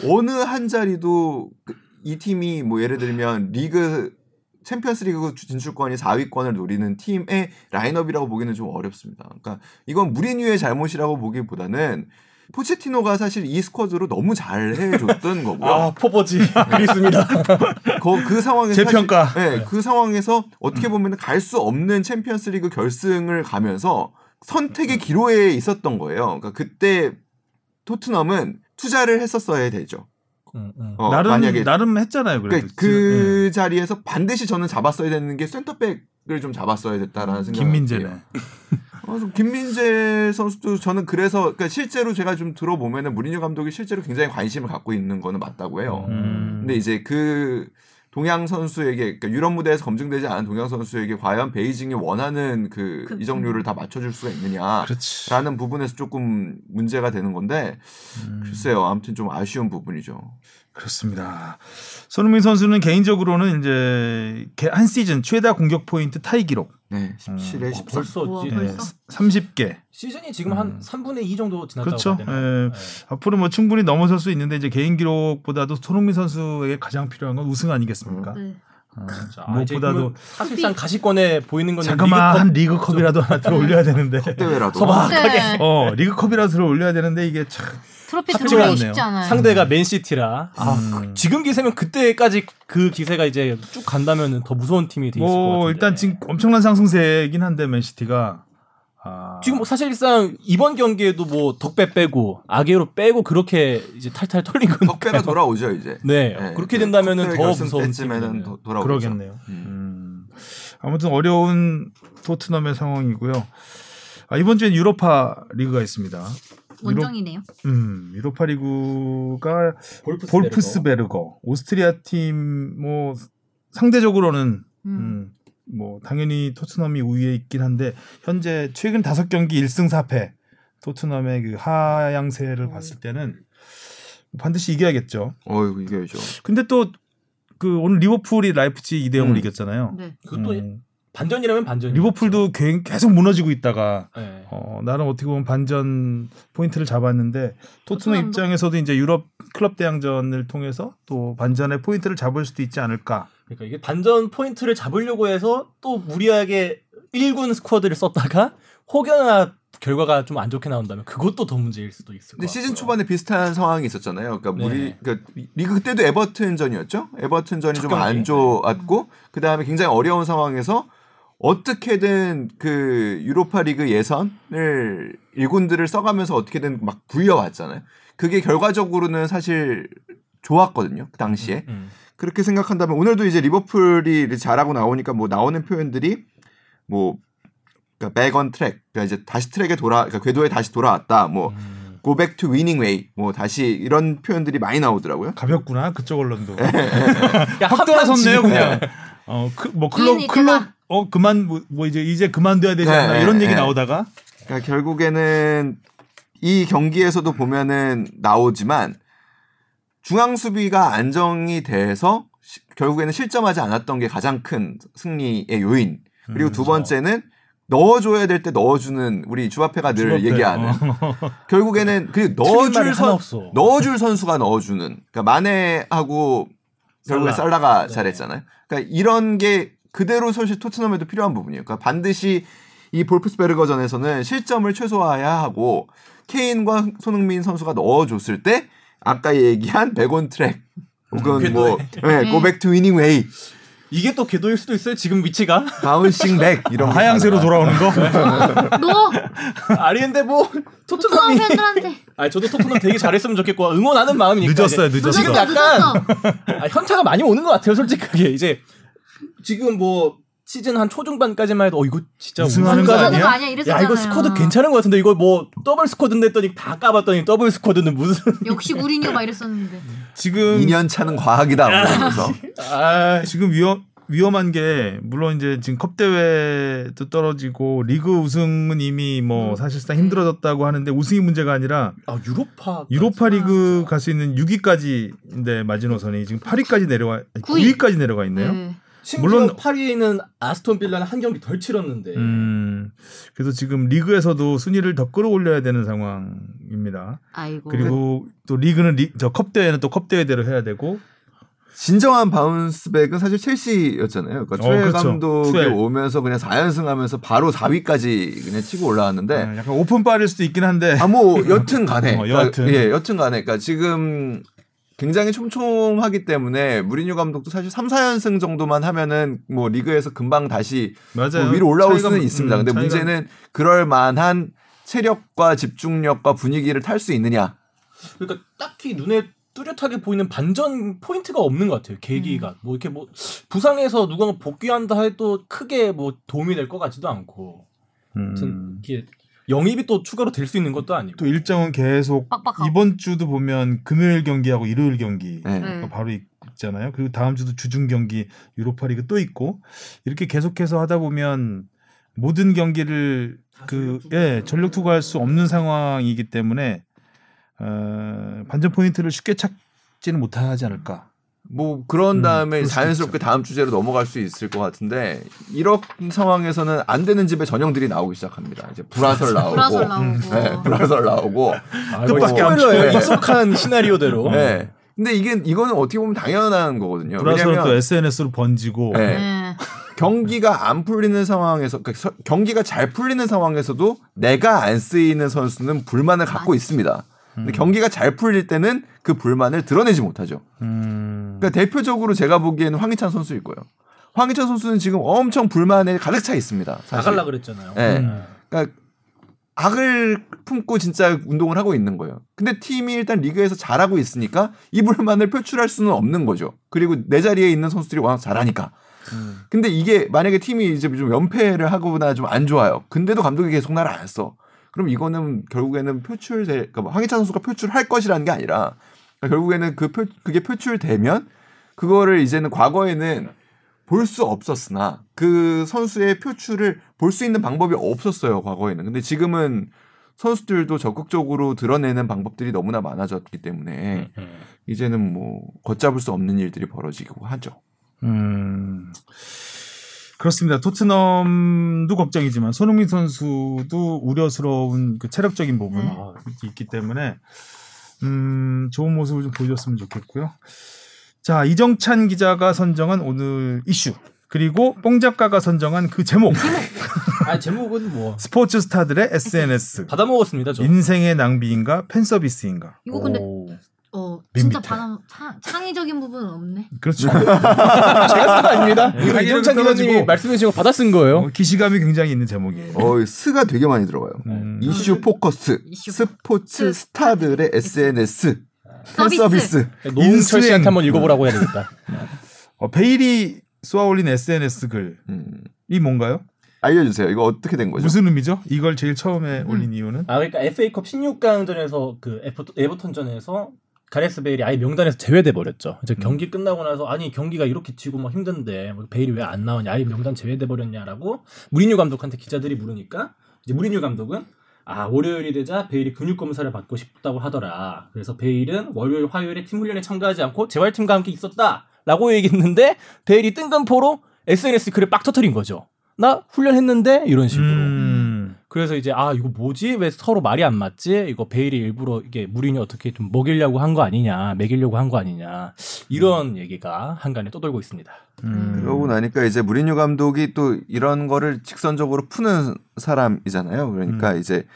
어느 한 자리도 그이 팀이 뭐 예를 들면 리그 챔피언스리그 진출권이 4위권을 노리는 팀의 라인업이라고 보기는 좀 어렵습니다. 그러니까 이건 무리뉴의 잘못이라고 보기보다는 포체티노가 사실 이 스쿼드로 너무 잘 해줬던 거고요. 아 포버지 있습니다. 거- 그 상황에서 재평가. 사실- 네, 그 상황에서 어떻게 보면 갈 수 없는 챔피언스리그 결승을 가면서 선택의 기로에 있었던 거예요. 그러니까 그때 토트넘은 투자를 했었어야 되죠. 음, 음. 어, 나름 만약에 나름 했잖아요. 그래도 그, 그 자리에서 반드시 저는 잡았어야 되는 게 센터백 을좀 잡았어야 됐다라는 생각이 김민재네. 들어요. 어, 그래서 김민재 선수도 저는 그래서 그러니까 실제로 제가 좀 들어보면은 무리뉴 감독이 실제로 굉장히 관심을 갖고 있는 거는 맞다고 해요. 음. 근데 이제 그 동양 선수에게 그러니까 유럽 무대에서 검증되지 않은 동양 선수에게 과연 베이징이 원하는 그 그- 이적료를 다 맞춰줄 수가 있느냐라는 그렇지. 부분에서 조금 문제가 되는 건데 음. 글쎄요 아무튼 좀 아쉬운 부분이죠. 그렇습니다. 손흥민 선수는 개인적으로는 이제 개- 한 시즌 최다 공격 포인트 타이 기록 네, 17에 음. 14. 벌써 우와, 벌써? 30개. 시즌이 지금 한 음. 3분의 2 정도 지났다고 그렇죠. 예. 네. 앞으로 뭐 충분히 넘어설 수 있는데 이제 개인 기록보다도 손흥민 선수에게 가장 필요한 건 우승 아니겠습니까? 네. 어, 자, 아, 무엇보다도 사실상 가시권에 보이는 건 자그마한 리그컵 리그컵이라도 하나 들어 올려야 되는데. 대회라도 소박하게. 네. 어, 리그컵이라도 들어 올려야 되는데 이게 참 트로피 들어오기. 쉽지 않아요. 상대가 맨시티라 아, 음. 지금 기세면 그때까지 그 기세가 이제 쭉 간다면 더 무서운 팀이 돼 있을 것뭐 같은데. 일단 지금 엄청난 상승세이긴 한데 맨시티가 아, 지금 뭐 사실상 이번 경기에도 뭐 덕배 빼고 아게로 빼고 그렇게 이제 탈탈 털린 건 덕배가 돌아오죠 이제. 네, 네, 그렇게 그 된다면은 더 무서운. 도- 돌아오죠. 그러겠네요. 음. 음. 아무튼 어려운 토트넘의 상황이고요. 아, 이번 주엔 유로파 리그가 있습니다. 원정이네요. 음, 유로파 리그가 볼프스베르거. 볼프스베르거 오스트리아 팀 뭐 상대적으로는 음. 음, 뭐 당연히 토트넘이 우위에 있긴 한데 현재 최근 다섯 경기 1승 4패 토트넘의 그 하향세를 봤을 때는 반드시 이겨야겠죠. 어이구 이겨야죠. 근데 또 그 오늘 리버풀이 라이프치 2대 0으로 음. 이겼잖아요. 네. 그것도 음, 반전이라면 반전. 리버풀도 개- 계속 무너지고 있다가 네. 어, 나름 어떻게 보면 반전 포인트를 잡았는데 토트넘 토트넘도- 입장에서도 이제 유럽 클럽 대항전을 통해서 또 반전의 포인트를 잡을 수도 있지 않을까. 그러니까 이게 반전 포인트를 잡으려고 해서 또 무리하게 1군 스쿼드를 썼다가 혹여나 결과가 좀 안 좋게 나온다면 그것도 더 문제일 수도 있을 것 근데 시즌. 초반에 비슷한 상황이 있었잖아요. 그러니까 네. 우리 그러니까 리그 그때도 에버튼전이었죠. 에버튼전이 첫좀 안. 좋았고 그 다음에 굉장히 어려운 상황에서 어떻게든 그 유로파 리그 예선을 일군들을 써가면서 어떻게든 막 굴려왔잖아요. 그게 결과적으로는 사실 좋았거든요. 그 당시에. 음. 그렇게 생각한다면 오늘도 이제 리버풀이 잘하고 나오니까 뭐 나오는 표현들이 뭐 그러니까 백온 트랙 그러니까 이제 다시 트랙에 돌아 그러니까 궤도에 다시 돌아왔다 뭐 음. go back to winning way 뭐 다시 이런 표현들이 많이 나오더라고요. 가볍구나 그쪽 언론도 야, 확 돌아섰네요. 그냥. 어뭐 클럽 이해는 클럽 있잖아. 어 그만 뭐, 뭐 이제 이제 그만둬야 되지 네, 않나 네, 이런 얘기 네. 나오다가 그러니까 결국에는 이 경기에서도 보면은 나오지만 중앙 수비가 안정이 돼서 시- 결국에는 실점하지 않았던 게 가장 큰 승리의 요인. 그리고 음, 두 번째는 넣어줘야 될 때 넣어주는 우리 주바페가 늘 주바페. 얘기하는 어. 결국에는 그 말이 넣어줄 선. 넣어줄 선수가 넣어주는 그러니까 마네하고 결국에 살라. 살라가 네. 잘했잖아요. 그러니까 이런 게 그대로 사실 토트넘에도 필요한 부분이에요. 그러니까 반드시 이 볼프스베르거전에서는 실점을 최소화해야 하고 케인과 손흥민 선수가 넣어줬을 때 아까 얘기한 백온 트랙 혹은 뭐 네, go back to winning way 이게 또 궤도일 수도 있어요. 지금 위치가. bouncing back 이런 거 하향세로 돌아오는 거 너 아니 근데 뭐 토트넘 토트넘이 팬들한테 아 저도 토트넘 되게 잘했으면 좋겠고 응원하는 마음이니까 늦었어요, 늦었어. 지금 약간. 아, 현타가 많이 오는 것 같아요 솔직하게 이제 지금 뭐 시즌 한 초중반까지만 해도 어 이거 진짜 우승하는 거 아니야? 거 아니야 야. 이거 스쿼드 괜찮은 것 같은데 이거 뭐 더블 스쿼드인데 했더니 다 까봤더니 더블 스쿼드는 무슨 역시 무리뉴 막 이랬었는데. 지금 2년 차는 과학이다 그러면서 아 지금 위험 위험한 게 물론 이제 지금 컵 대회도 떨어지고 리그 우승은 이미 뭐 음. 사실상 힘들어졌다고 하는데 우승이 문제가 아니라 아, 유로파 유로파 리그 아, 갈수 있는 6위까지인데 마지노선이 지금 8위까지 내려와 구위. 9위까지 내려가 있네요. 네. 심지어 물론- 파리는 아스톤 빌라는 한 경기 덜 치렀는데 음. 그래서 지금 리그에서도 순위를 더 끌어올려야 되는 상황입니다. 아이고. 그리고 또 리그는 리, 저 컵 대회는 또 컵 대회대로 해야 되고 진정한 bounce back은 사실 첼시였잖아요. 그러니까 어, 투엘 그렇죠. 감독이 투엘. 오면서 그냥 4연승하면서 바로 4위까지 그냥 치고 올라왔는데 어, 약간 오픈빨일 수도 있긴 한데 아 뭐 여튼 간에 어, 그러니까, 여하튼. 예 여튼 간에 그러니까 지금 굉장히 촘촘하기 때문에 무리뉴 감독도 사실 3, 4연승 정도만 하면은 뭐 리그에서 금방 다시 맞아요. 뭐 위로 올라올 차이가 수는 뭐- 있습니다. 음, 근데 차이가- 문제는 그럴 만한 체력과 집중력과 분위기를 탈 수 있느냐. 그러니까 딱히 눈에 뚜렷하게 보이는 반전 포인트가 없는 것 같아요. 계기가 뭐 이렇게 뭐 부상해서 누가 복귀한다 해도 크게 뭐 도움이 될 것 같지도 않고 아무튼 음. 이게 영입이 또 추가로 될 수 있는 것도 아니고 또 일정은 계속 빡빡하고. 이번 주도 보면 금요일 경기하고 일요일 경기 네. 네. 바로 있잖아요. 그리고 다음 주도 주중 경기 유로파리그 또 있고 이렇게 계속해서 하다 보면 모든 경기를 그 예, 전력 투구할 수 없는 상황이기 때문에 어, 반전 포인트를 쉽게 찾지는 못하지 않을까. 뭐 그런 음, 다음에 수도 자연스럽게 다음 주제로 넘어갈 수 있을 것 같은데 이런 상황에서는 안 되는 집에 전형들이 나오기 시작합니다. 이제 불화설 나오고, 브라설 나오고. 네, 불화설 나오고. 아, 뜻밖의 이거 스포일러예요. 암초. 익숙한 시나리오대로 네. 근데 이게 이거는 어떻게 보면 당연한 거거든요. 브라서는 또 SNS로 번지고 네. 네. 경기가 안 풀리는 상황에서 그러니까 서- 경기가 잘 풀리는 상황에서도 내가 안 쓰이는 선수는 불만을 갖고 있습니다. 근데 경기가 잘 풀릴 때는 그 불만을 드러내지 못하죠. 음, 그러니까 대표적으로 제가 보기에는 황희찬 선수일 거예요. 황희찬 선수는 지금 엄청 불만에 가득 차 있습니다. 사실. 나갈라 그랬잖아요. 네. 음. 그러니까 악을 품고 진짜 운동을 하고 있는 거예요. 근데 팀이 일단 리그에서 잘하고 있으니까 이 불만을 표출할 수는 없는 거죠. 그리고 내 자리에 있는 선수들이 워낙 잘하니까. 음. 근데 이게 만약에 팀이 이제 좀 연패를 하거나 좀 안 좋아요. 근데도 감독이 계속 나를 안 써. 그럼 이거는 결국에는 표출될, 그러니까 뭐 황희찬 선수가 표출할 것이라는 게 아니라 그러니까 결국에는 그 표, 그게 표출되면 그거를 이제는 과거에는 볼 수 없었으나 그 선수의 표출을 볼 수 있는 방법이 없었어요 과거에는. 근데 지금은 선수들도 적극적으로 드러내는 방법들이 너무나 많아졌기 때문에 음. 이제는 뭐 걷잡을 수 없는 일들이 벌어지고 하죠. 음, 그렇습니다. 토트넘도 걱정이지만 손흥민 선수도 우려스러운 그 체력적인 부분 네. 이 있기 때문에 음, 좋은 모습을 좀 보여줬으면 좋겠고요. 자 이정찬 기자가 선정한 오늘 이슈 그리고 뽕 작가가 선정한 그 제목 아 제목은 뭐 스포츠 스타들의 SNS 받아 먹었습니다. 저. 인생의 낭비인가 팬 서비스인가 이거 근데 오. 진짜 창, 창의적인 부분은 없네. 그렇죠. 제가 쓴거 아닙니다. 자기는 이정찬. 기자님이 말씀해 거 받아 쓴 거예요. 어, 기시감이 굉장히 있는 제목이에요. 어, 스가 되게 많이 들어가요. 음. 이슈 포커스, 이슈 스포츠 스타들의 SNS, 팬 서비스. 서비스. 노홍철 씨한테 인수행. 한번 읽어보라고 해야 되겠다. 어, 베일이 쏘아올린 SNS 글이 음. 뭔가요? 알려주세요. 이거 어떻게 된 거죠? 무슨 의미죠? 이걸 제일 처음에 음. 올린 이유는? 아 그러니까 FA컵 16강전에서 그 에버턴전에서 가레스 베일이 아예 명단에서 제외돼 버렸죠. 이제 경기 끝나고 나서 아니 경기가 이렇게 지고 막 힘든데 뭐 베일이 왜 안 나오냐, 아예 명단 제외돼 버렸냐라고 무리뉴 감독한테 기자들이 물으니까 이제 무리뉴 감독은 아 월요일이 되자 베일이 근육 검사를 받고 싶다고 하더라. 그래서 베일은 월요일, 화요일에 팀 훈련에 참가하지 않고 재활팀과 함께 있었다라고 얘기했는데 베일이 뜬금포로 SNS 글을 빡 터트린 거죠. 나 훈련했는데 이런 식으로. 음. 그래서 이제 아 이거 뭐지 왜 서로 말이 안 맞지 이거 베일이 일부러 이게 무리뉴 어떻게 좀 먹이려고 한 거 아니냐 먹이려고 한 거 아니냐 이런 얘기가 항간에 떠돌고 있습니다. 음. 그러고 나니까 이제 무리뉴 감독이 또 이런 거를 직선적으로 푸는 사람이잖아요. 그러니까 음. 이제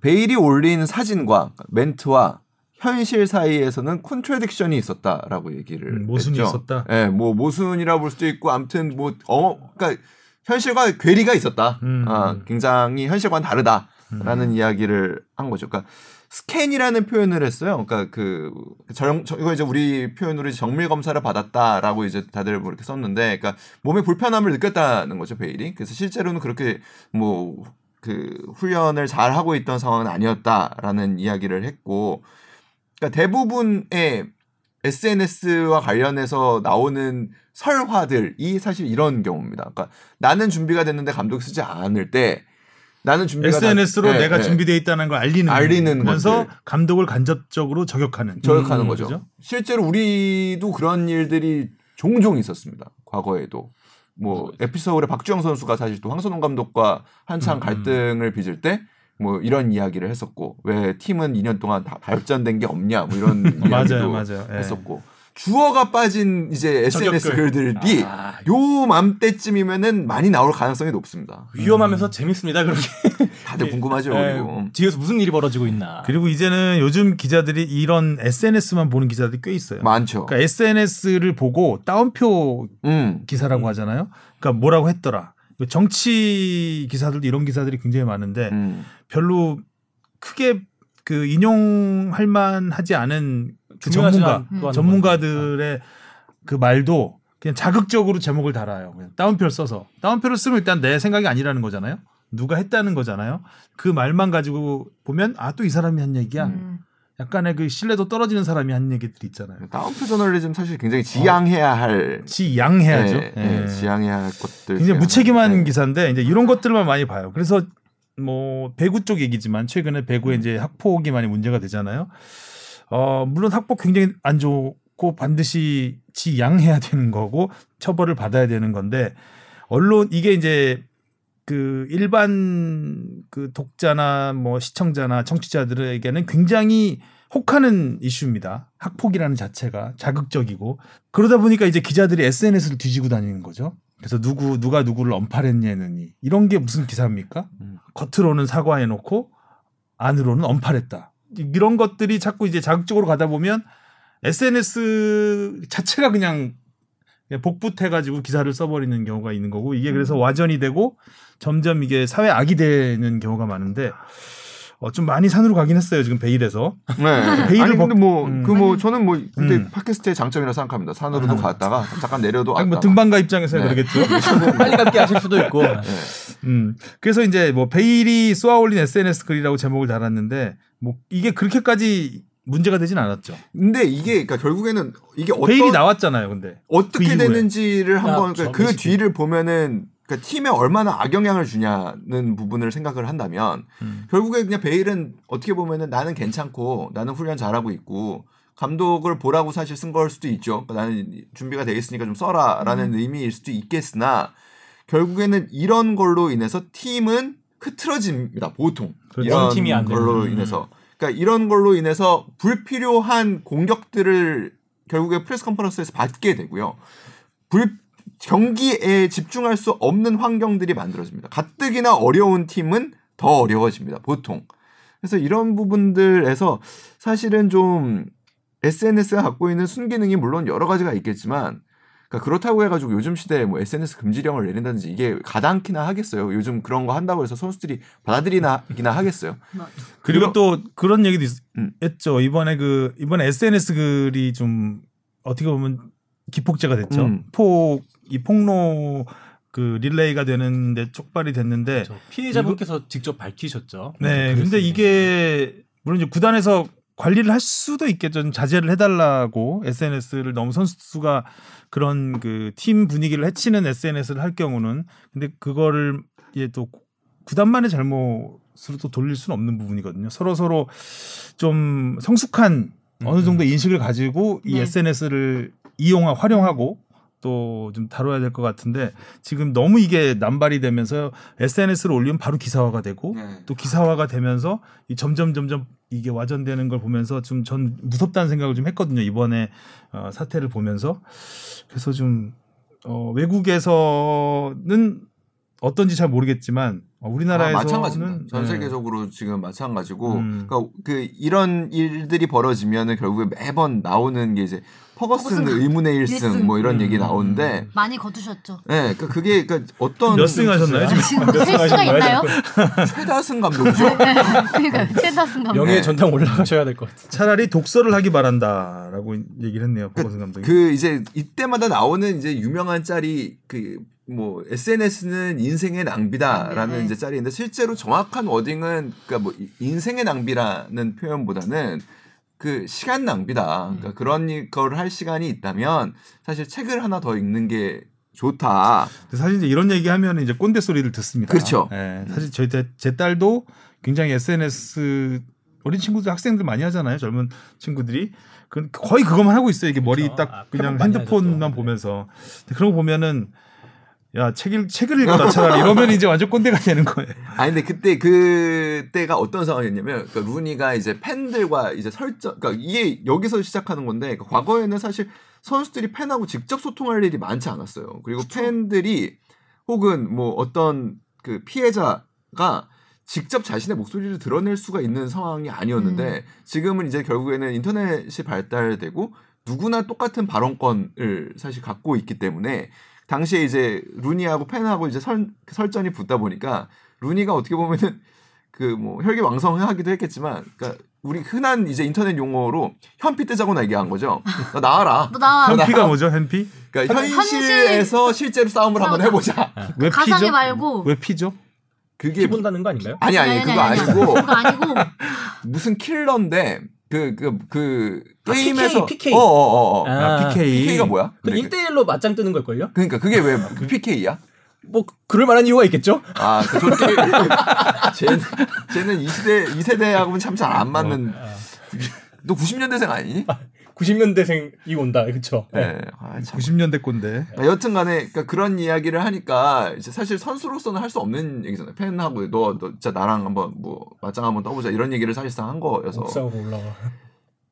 베일이 올린 사진과 멘트와 현실 사이에서는 contradiction이 있었다라고 얘기를 음, 모순이 했죠. 있었다? 예, 뭐 모순이라 볼 수도 있고 아무튼 뭐 어, 그러니까 현실과 괴리가 있었다. 음. 아, 굉장히 현실과는 다르다라는 이야기를 한 거죠. 그러니까 스캔이라는 표현을 했어요. 그러니까 그 정, 저- 이거 이제 우리 표현으로 정밀 검사를 받았다라고 이제 다들 뭐 이렇게 썼는데, 그러니까 몸에 불편함을 느꼈다는 거죠 베일이. 그래서 실제로는 그렇게 뭐 그 훈련을 잘 하고 있던 상황은 아니었다라는 이야기를 했고, 그러니까 대부분의 SNS와 관련해서 나오는 설화들이 사실 이런 경우입니다. 그러니까 나는 준비가 됐는데 감독이 쓰지 않을 때 나는 준비가 다- SNS로 네, 내가 네. 준비되어 있다는 걸 알리는 알리는 면서 것들. 감독을 간접적으로 저격하는 저격하는 음, 거죠. 그죠? 실제로 우리도 그런 일들이 종종 있었습니다. 과거에도. 뭐 에피소드의 박주영 선수가 사실 또 황선홍 감독과 한창 음, 음. 갈등을 빚을 때 뭐 이런 이야기를 했었고 왜 팀은 2년 동안 다 발전된 게 없냐 뭐 이런 이야기도 맞아요, 맞아요. 예. 했었고 주어가 빠진 이제 SNS 저격글. 글들이 아, 요 맘때쯤이면은 많이 나올 가능성이 높습니다. 위험하면서 재밌습니다 그렇게. 다들 궁금하죠. 예, 그리고 뒤에서 무슨 일이 벌어지고 있나. 그리고 이제는 요즘 기자들이 이런 SNS만 보는 기자들이 꽤 있어요. 많죠. 그러니까 SNS를 보고 따옴표 음. 기사라고 음. 하잖아요. 그러니까 뭐라고 했더라. 정치 기사들도 이런 기사들이 굉장히 많은데 음. 별로 크게 그 인용할 만하지 않은 그 전문가 않- 전문가들의 그 말도 그냥 자극적으로 제목을 달아요. 그냥 따옴표를 써서 따옴표를 쓰면 일단 내 생각이 아니라는 거잖아요. 누가 했다는 거잖아요. 그 말만 가지고 보면 아 또 이 사람이 한 얘기야. 음. 약간의 그 신뢰도 떨어지는 사람이 한 얘기들이 있잖아요. 다운표 저널리즘 사실 굉장히 지양해야 할 지양해야죠. 예, 예, 예. 지양해야 할 것들. 굉장히 무책임한 하나인데. 기사인데 이제 이런 것들만 많이 봐요. 그래서 뭐 배구 쪽 얘기지만 최근에 배구에 이제 학폭이 많이 문제가 되잖아요. 어 물론 학폭 굉장히 안 좋고 반드시 지양해야 되는 거고 처벌을 받아야 되는 건데 언론 이게 이제 그 일반 그 독자나 뭐 시청자나 청취자들에게는 굉장히 혹하는 이슈입니다. 학폭이라는 자체가 자극적이고 그러다 보니까 이제 기자들이 SNS를 뒤지고 다니는 거죠. 그래서 누구 누가 누구를 언팔했냐느니 이런 게 무슨 기사입니까? 음. 겉으로는 사과해놓고 안으로는 언팔했다. 이런 것들이 자꾸 이제 자극적으로 가다 보면 SNS 자체가 그냥 복붙해가지고 기사를 써버리는 경우가 있는 거고 이게 그래서 와전이 되고 점점 이게 사회 악이 되는 경우가 많은데 어, 좀 많이 산으로 가긴 했어요 지금 베일에서 네. 베일을 아니 근데 벗- 뭐 음. 그 뭐 저는 뭐 근데 음. 팟캐스트의 장점이라 생각합니다. 산으로도 음. 갔다가 잠깐 내려도 아니 뭐. 등반가 입장에서야 네. 그러겠죠. 빨리 감기 하실 수도 있고. 네. 음. 그래서 이제 뭐 베일이 쏘아올린 SNS 글이라고 제목을 달았는데 뭐 이게 그렇게까지 문제가 되진 않았죠. 근데 이게 그러니까 결국에는 이게 어떤 베일이 나왔잖아요, 근데. 어떻게 그. 되는지를 한번 아, 그러니까 저 그. 뒤를 보면은 그러니까 팀에 얼마나 악영향을 주냐는 부분을 생각을 한다면 음. 결국에 그냥 베일은 어떻게 보면은 나는 괜찮고 나는 훈련 잘하고 있고 감독을 보라고 사실 쓴 걸 수도 있죠. 그러니까 나는 준비가 돼 있으니까 좀 써라라는 의미일 수도 있겠으나 결국에는 이런 걸로 인해서 팀은 흐트러집니다. 보통 그렇죠. 이런 원팀이 안 걸로 되는. 인해서 그러니까 이런 걸로 인해서 불필요한 공격들을 결국에 프레스 컨퍼런스에서 받게 되고요. 불 경기에 집중할 수 없는 환경들이 만들어집니다. 가뜩이나 어려운 팀은 더 어려워집니다. 보통. 그래서 이런 부분들에서 사실은 좀 SNS가 갖고 있는 순기능이 물론 여러 가지가 있겠지만 그러니까 그렇다고 해가지고 요즘 시대에 뭐 SNS 금지령을 내린다든지 이게 가당키나 하겠어요. 요즘 그런 거 한다고 해서 선수들이 받아들이나 하겠어요. 그리고 또 그런 얘기도 있, 음. 했죠. 이번에 그 이번에 SNS 글이 좀 어떻게 보면 기폭제가 됐죠. 음. 폭이 폭로 그 릴레이가 되는데 촉발이 됐는데 저 피해자분께서 직접 밝히셨죠. 네. 글을 근데. 이게 물론 이제 구단에서 관리를 할 수도 있겠죠. 좀 자제를 해달라고 SNS를 너무 선수가 그런 그 팀 분위기를 해치는 SNS를 할 경우는 근데 그거를 이제 또 구단만의 잘못으로 또 돌릴 수는 없는 부분이거든요. 서로 서로 좀 성숙한 어느 정도 인식을 가지고 이 네. SNS를 이용하 활용하고 또 좀 다뤄야 될 것 같은데 지금 너무 이게 남발이 되면서 SNS를 올리면 바로 기사화가 되고 네. 또 기사화가 되면서 이 점점 점점 이게 와전되는 걸 보면서 좀 전 무섭다는 생각을 좀 했거든요 이번에 어, 사태를 보면서 그래서 좀 어, 외국에서는 어떤지 잘 모르겠지만 어, 아, 우리나라에서는 마찬가지입니다. 전 네. 세계적으로 지금 마찬가지고, 음. 그러니까 그 이런 일들이 벌어지면은 결국에 매번 나오는 게 이제 퍼거슨 퍼거슨 의문의 일승 일승. 뭐 이런 음. 얘기 나오는데, 많이 거두셨죠. 네, 그러니까 그게 그러니까 어떤 몇승 하셨나요 지금? 지금 몇셀 수가 있나요? 최다승 감독이죠. 그러니까 최다승 감독. 명예 네. 전당 올라가셔야 될 것 같아요. 차라리 독서를 하기 바란다라고 얘기를 했네요 박원순 감독이. 그 이제 이때마다 나오는 이제 유명한 짤이 그 뭐 SNS는 인생의 낭비다라는 네. 이제 짤인데 실제로 정확한 워딩은 그러니까 뭐 이- 인생의 낭비라는 표현보다는 그 시간 낭비다. 음. 그러니까 그런 걸 할 시간이 있다면 사실 책을 하나 더 읽는 게 좋다. 사실 이제 이런 얘기하면 이제 꼰대 소리를 듣습니다. 그렇죠. 예, 사실 저희 때- 제 딸도 굉장히 SNS 어린 친구들 학생들 많이 하잖아요. 젊은 친구들이 그 거의 그것만 하고 있어요. 이게 머리 그렇죠. 딱 아, 그냥 핸드폰만. 보면서 그런 거 보면은 야 책을 책을 읽어라 차라리 이러면 이제 완전 꼰대가 되는 거예요. 아니 근데 그때 그때가 어떤 상황이었냐면 그러니까 루니가 이제 팬들과 이제 설정 그러니까 이게 여기서 시작하는 건데 그러니까 과거에는 사실 선수들이 팬하고 직접 소통할 일이 많지 않았어요. 그리고 팬들이 혹은 뭐 어떤 그 피해자가 직접 자신의 목소리를 드러낼 수가 있는 상황이 아니었는데 지금은 이제 결국에는 인터넷이 발달되고 누구나 똑같은 발언권을 사실 갖고 있기 때문에 당시에 이제 루니하고 팬하고 이제 설, 설전이 붙다 보니까 루니가 어떻게 보면은 그 뭐 혈기 왕성하기도 했겠지만 그러니까 우리 흔한 이제 인터넷 용어로 현피 뜨자고 나 얘기한 거죠. 너 나와라. 너 나와. 현피가 뭐죠? 현피? 그러니까 현실- 현실에서 실제로 싸움을 한번 싸우자. 해보자. 왜 가상의 피죠? 말고. 왜 피죠? 그게 피 본다는 거 아닌가요? 아니 아니 아니, 그거 아니, 아니. 아니고 그거 아니고 무슨 킬러인데 그 그그 아, 게임에서 PK. 어 어 어 어, 아, PK. PK가 뭐야? 그 근데 그- 1대1로 맞짱 뜨는 걸걸요? 그러니까 그게 왜 PK야? 뭐 그럴 만한 이유가 있겠죠? 아, 그 저렇게 쟤는 쟤는 이 시대 이 세대하고는 참 잘 안 맞는. 어, 너 90년대생 아니니? 90년대생이 온다. 그렇죠. 네. 아, 참. 90년대 꼰대. 아, 여튼 간에 그러니까 그런 이야기를 하니까 이제 사실 선수로서는 할 수 없는 얘기잖아요. 팬하고 너, 너 진짜 나랑 한번 뭐 맞짱 한번 떠보자 이런 얘기를 사실상 한 거여서.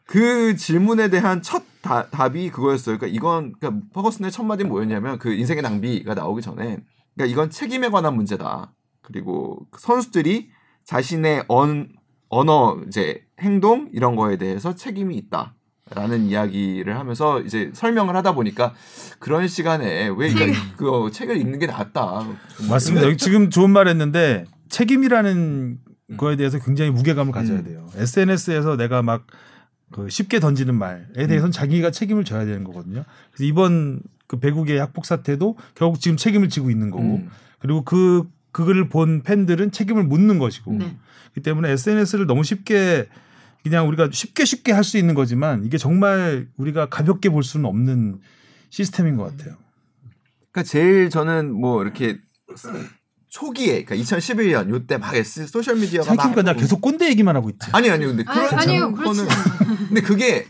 그 질문에 대한 첫 다- 답이 그거였어요. 그러니까 이건 그러니까 퍼거슨의 첫 마디는 뭐였냐면 그 인생의 낭비가 나오기 전에 그러니까 이건 책임에 관한 문제다. 그리고 선수들이 자신의 언, 언어 이제 행동 이런 거에 대해서 책임이 있다. 라는 이야기를 하면서 이제 설명을 하다 보니까 그런 시간에 왜 이거 그 책을 읽는 게 낫다. 맞습니다. 여기 지금 좋은 말 했는데 책임이라는 거에 대해서 굉장히 무게감을 가져야 음. 돼요. SNS에서 내가 막 그 쉽게 던지는 말에 대해서는 자기가 책임을 져야 되는 거거든요. 그래서 이번 그 배국의 학폭 사태도 결국 지금 책임을 지고 있는 거고 음. 그리고 그 그거를 본 팬들은 책임을 묻는 것이고 네. 그렇기 때문에 SNS를 너무 쉽게 그냥 우리가 쉽게 쉽게 할 수 있는 거지만 이게 정말 우리가 가볍게 볼 수는 없는 시스템인 것 같아요. 그러니까 제일 저는 뭐 이렇게 초기에 그러니까 2011년 요때 막 S 소셜 미디어가 막 생각해보니까 나 계속 꼰대 얘기만 하고 있지. 아니 아니 근데 그런 아니, 거는 근데 그게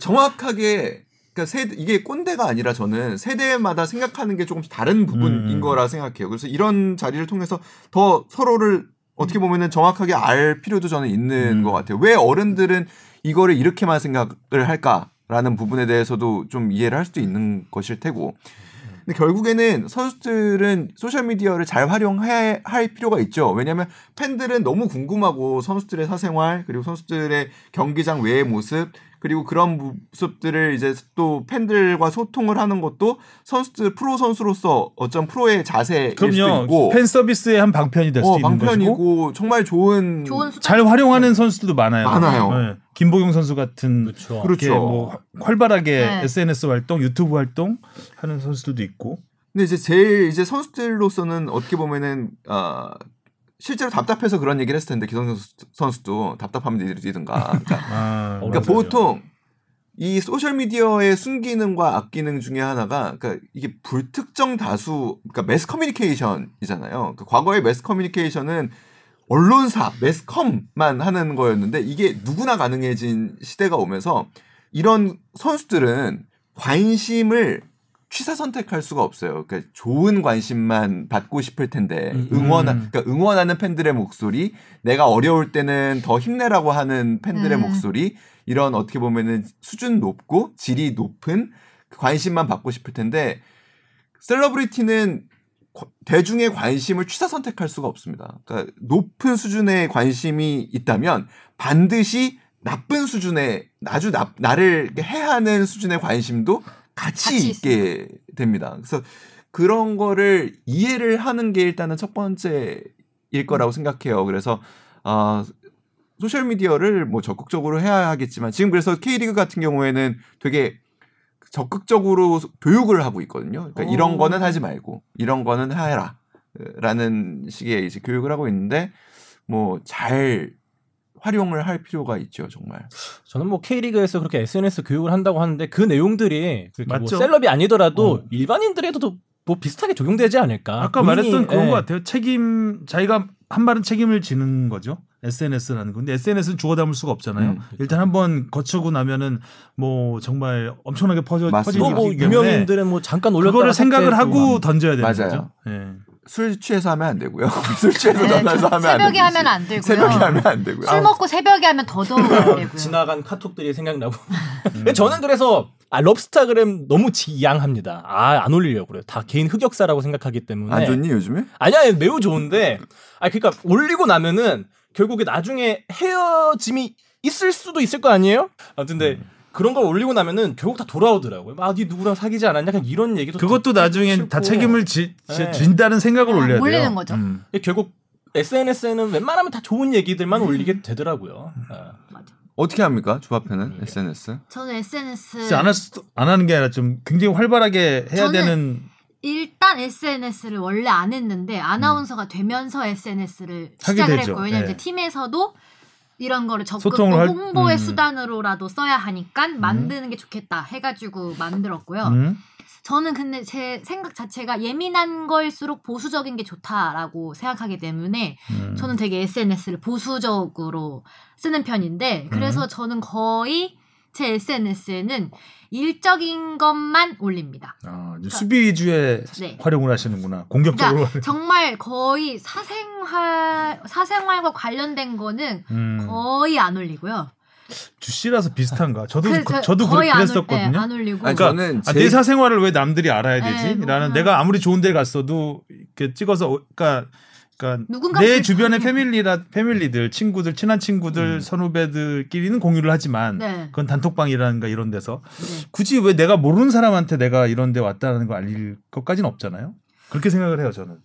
정확하게 그러니까 세대 이게 꼰대가 아니라 저는 세대마다 생각하는 게 조금씩 다른 부분인 음. 거라 생각해요. 그래서 이런 자리를 통해서 더 서로를 어떻게 보면은 정확하게 알 필요도 저는 있는 음. 것 같아요. 왜 어른들은 이거를 이렇게만 생각을 할까라는 부분에 대해서도 좀 이해를 할 수도 있는 것일 테고. 근데 결국에는 선수들은 소셜 미디어를 잘 활용해야 할 필요가 있죠. 왜냐하면 팬들은 너무 궁금하고 선수들의 사생활 그리고 선수들의 경기장 외의 모습 그리고 그런 모습들을 이제 또 팬들과 소통을 하는 것도 선수들 프로 선수로서 어쩜 프로의 자세일 수도 그럼요. 있고 팬 서비스의 한 방편이 될수 어, 있는 것이고 방편이고 정말 좋은 좋은. 잘 활용하는 선수들도 많아요. 많아요. 네. 김보경 선수 같은 그렇죠. 그렇죠. 이렇게 뭐 활- 활발하게 네. SNS 활동, 유튜브 활동 하는 선수들도 있고. 근데 이제 제일 이제 선수들로서는 어떻게 보면은 아 실제로 답답해서 그런 얘기를 했을 텐데 기성 선수, 선수도 답답하면 니들이든가. 그러니까, 아, 그러니까. 보통 이 소셜 미디어의 순기능과 악기능 중에 하나가 그러니까 이게 불특정 다수 그러니까 매스 커뮤니케이션이잖아요. 그러니까 과거의 매스 커뮤니케이션은 언론사, 매스컴만 하는 거였는데 이게 누구나 가능해진 시대가 오면서 이런 선수들은 관심을 취사 선택할 수가 없어요. 그러니까 좋은 관심만 받고 싶을 텐데 음. 응원 음. 그러니까 응원하는 팬들의 목소리, 내가 어려울 때는 더 힘내라고 하는 팬들의 음. 목소리, 이런 어떻게 보면은 수준 높고 질이 높은 그 관심만 받고 싶을 텐데 셀러브리티는 과- 대중의 관심을 취사 선택할 수가 없습니다. 그러니까 높은 수준의 관심이 있다면 반드시 나쁜 수준의 아주 나, 나를 해하는 수준의 관심도 같이, 같이 있게 됩니다. 그래서 그런 거를 이해를 하는 게 일단은 첫 번째일 거라고 생각해요. 그래서 아 소셜 미디어를 뭐 적극적으로 해야 하겠지만 지금 그래서 K리그 같은 경우에는 되게 적극적으로 교육을 하고 있거든요. 그러니까 오. 이런 거는 하지 말고 이런 거는 해라. 라는 식의 이제 교육을 하고 있는데 뭐 잘 활용을 할 필요가 있죠, 정말. 저는 뭐 K리그에서 그렇게 SNS 교육을 한다고 하는데 그 내용들이 그렇게 뭐 맞죠. 셀럽이 아니더라도 어. 일반인들에도 뭐 비슷하게 적용되지 않을까. 아까 본인이, 말했던 그런 예. 것 같아요. 책임 자기가 한 말은 책임을 지는 거죠. SNS라는 거. 근데 SNS는 주워 담을 수가 없잖아요. 음. 일단 한번 거치고 나면은 뭐 정말 엄청나게 퍼져 맞습니다. 뭐, 퍼지기 뭐 때문에 유명인들은 뭐 잠깐 올렸다가 그거를 생각을 하고 막. 던져야 되는 맞아요. 거죠. 예. 술 취해서 하면 안 되고요. 술 취해서 네, 전화해서 하면 안 새벽에 되고. 하면 안 되고요. 새벽에 하면 안 되고요. 술 먹고 새벽에 하면 더더욱 안 되고요. 지나간 카톡들이 생각나고. 음. 저는 그래서 아, 럽스타그램 너무 지양합니다. 아, 안 올리려고 그래요. 다 개인 흑역사라고 생각하기 때문에. 안 좋니 요즘에? 아니야, 아니, 매우 좋은데. 아, 그러니까 올리고 나면은 결국에 나중에 헤어짐이 있을 수도 있을 거 아니에요? 아무튼 근데 음. 그런 걸 올리고 나면은 결국 다 돌아오더라고요. 아, 네 누구랑 사귀지 않았냐? 그냥 이런 얘기도 그것도 나중엔 다. 책임을 지, 지- 네. 진다는 생각을 아, 올려야 돼요. 올리는 거죠. 음. 결국 SNS에는 웬만하면 다 좋은 얘기들만 올리게 되더라고요. 아. 어떻게 합니까? 조합회는 SNS? 저는 SNS 안, 할 수도, 안 하는 게 아니라 좀 굉장히 활발하게 해야 저는 되는 일단 SNS를 원래 안 했는데 아나운서가 되면서 SNS를 시작을 되죠. 했고 왜냐면 네. 이제 팀에서도 이런 거를 적극 홍보의 음. 수단으로라도 써야 하니까 만드는 게 좋겠다 해가지고 만들었고요. 음? 저는 근데 제 생각 자체가 예민한 거일수록 보수적인 게 좋다라고 생각하기 때문에 음. 저는 되게 SNS를 보수적으로 쓰는 편인데 그래서 음. 저는 거의 제 SNS에는 일적인 것만 올립니다. 아, 이제 수비 위주의 네. 활용을 하시는구나. 공격적으로. 그러니까 정말 거의 사생활 사생활과 관련된 거는 음. 거의 안 올리고요. 주씨라서 비슷한가? 저도 그- 그, 저- 저도 거의 안 올- 그랬었거든요. 네, 안 올리고 그러니까 저는 아, 제- 내 사생활을 왜 남들이 알아야 네, 되지? 뭐 라는 내가 아무리 좋은 데 갔어도 이렇게 찍어서 어- 그러니까 그러니까 내 그- 주변의 패밀리라 패밀리들, 친구들, 친한 친구들, 음. 선후배들끼리는 공유를 하지만 네. 그건 단톡방이라든가 이런 데서 네. 굳이 왜 내가 모르는 사람한테 내가 이런 데 왔다는 거 알릴 것까지는 없잖아요. 그렇게 생각을 해요, 저는.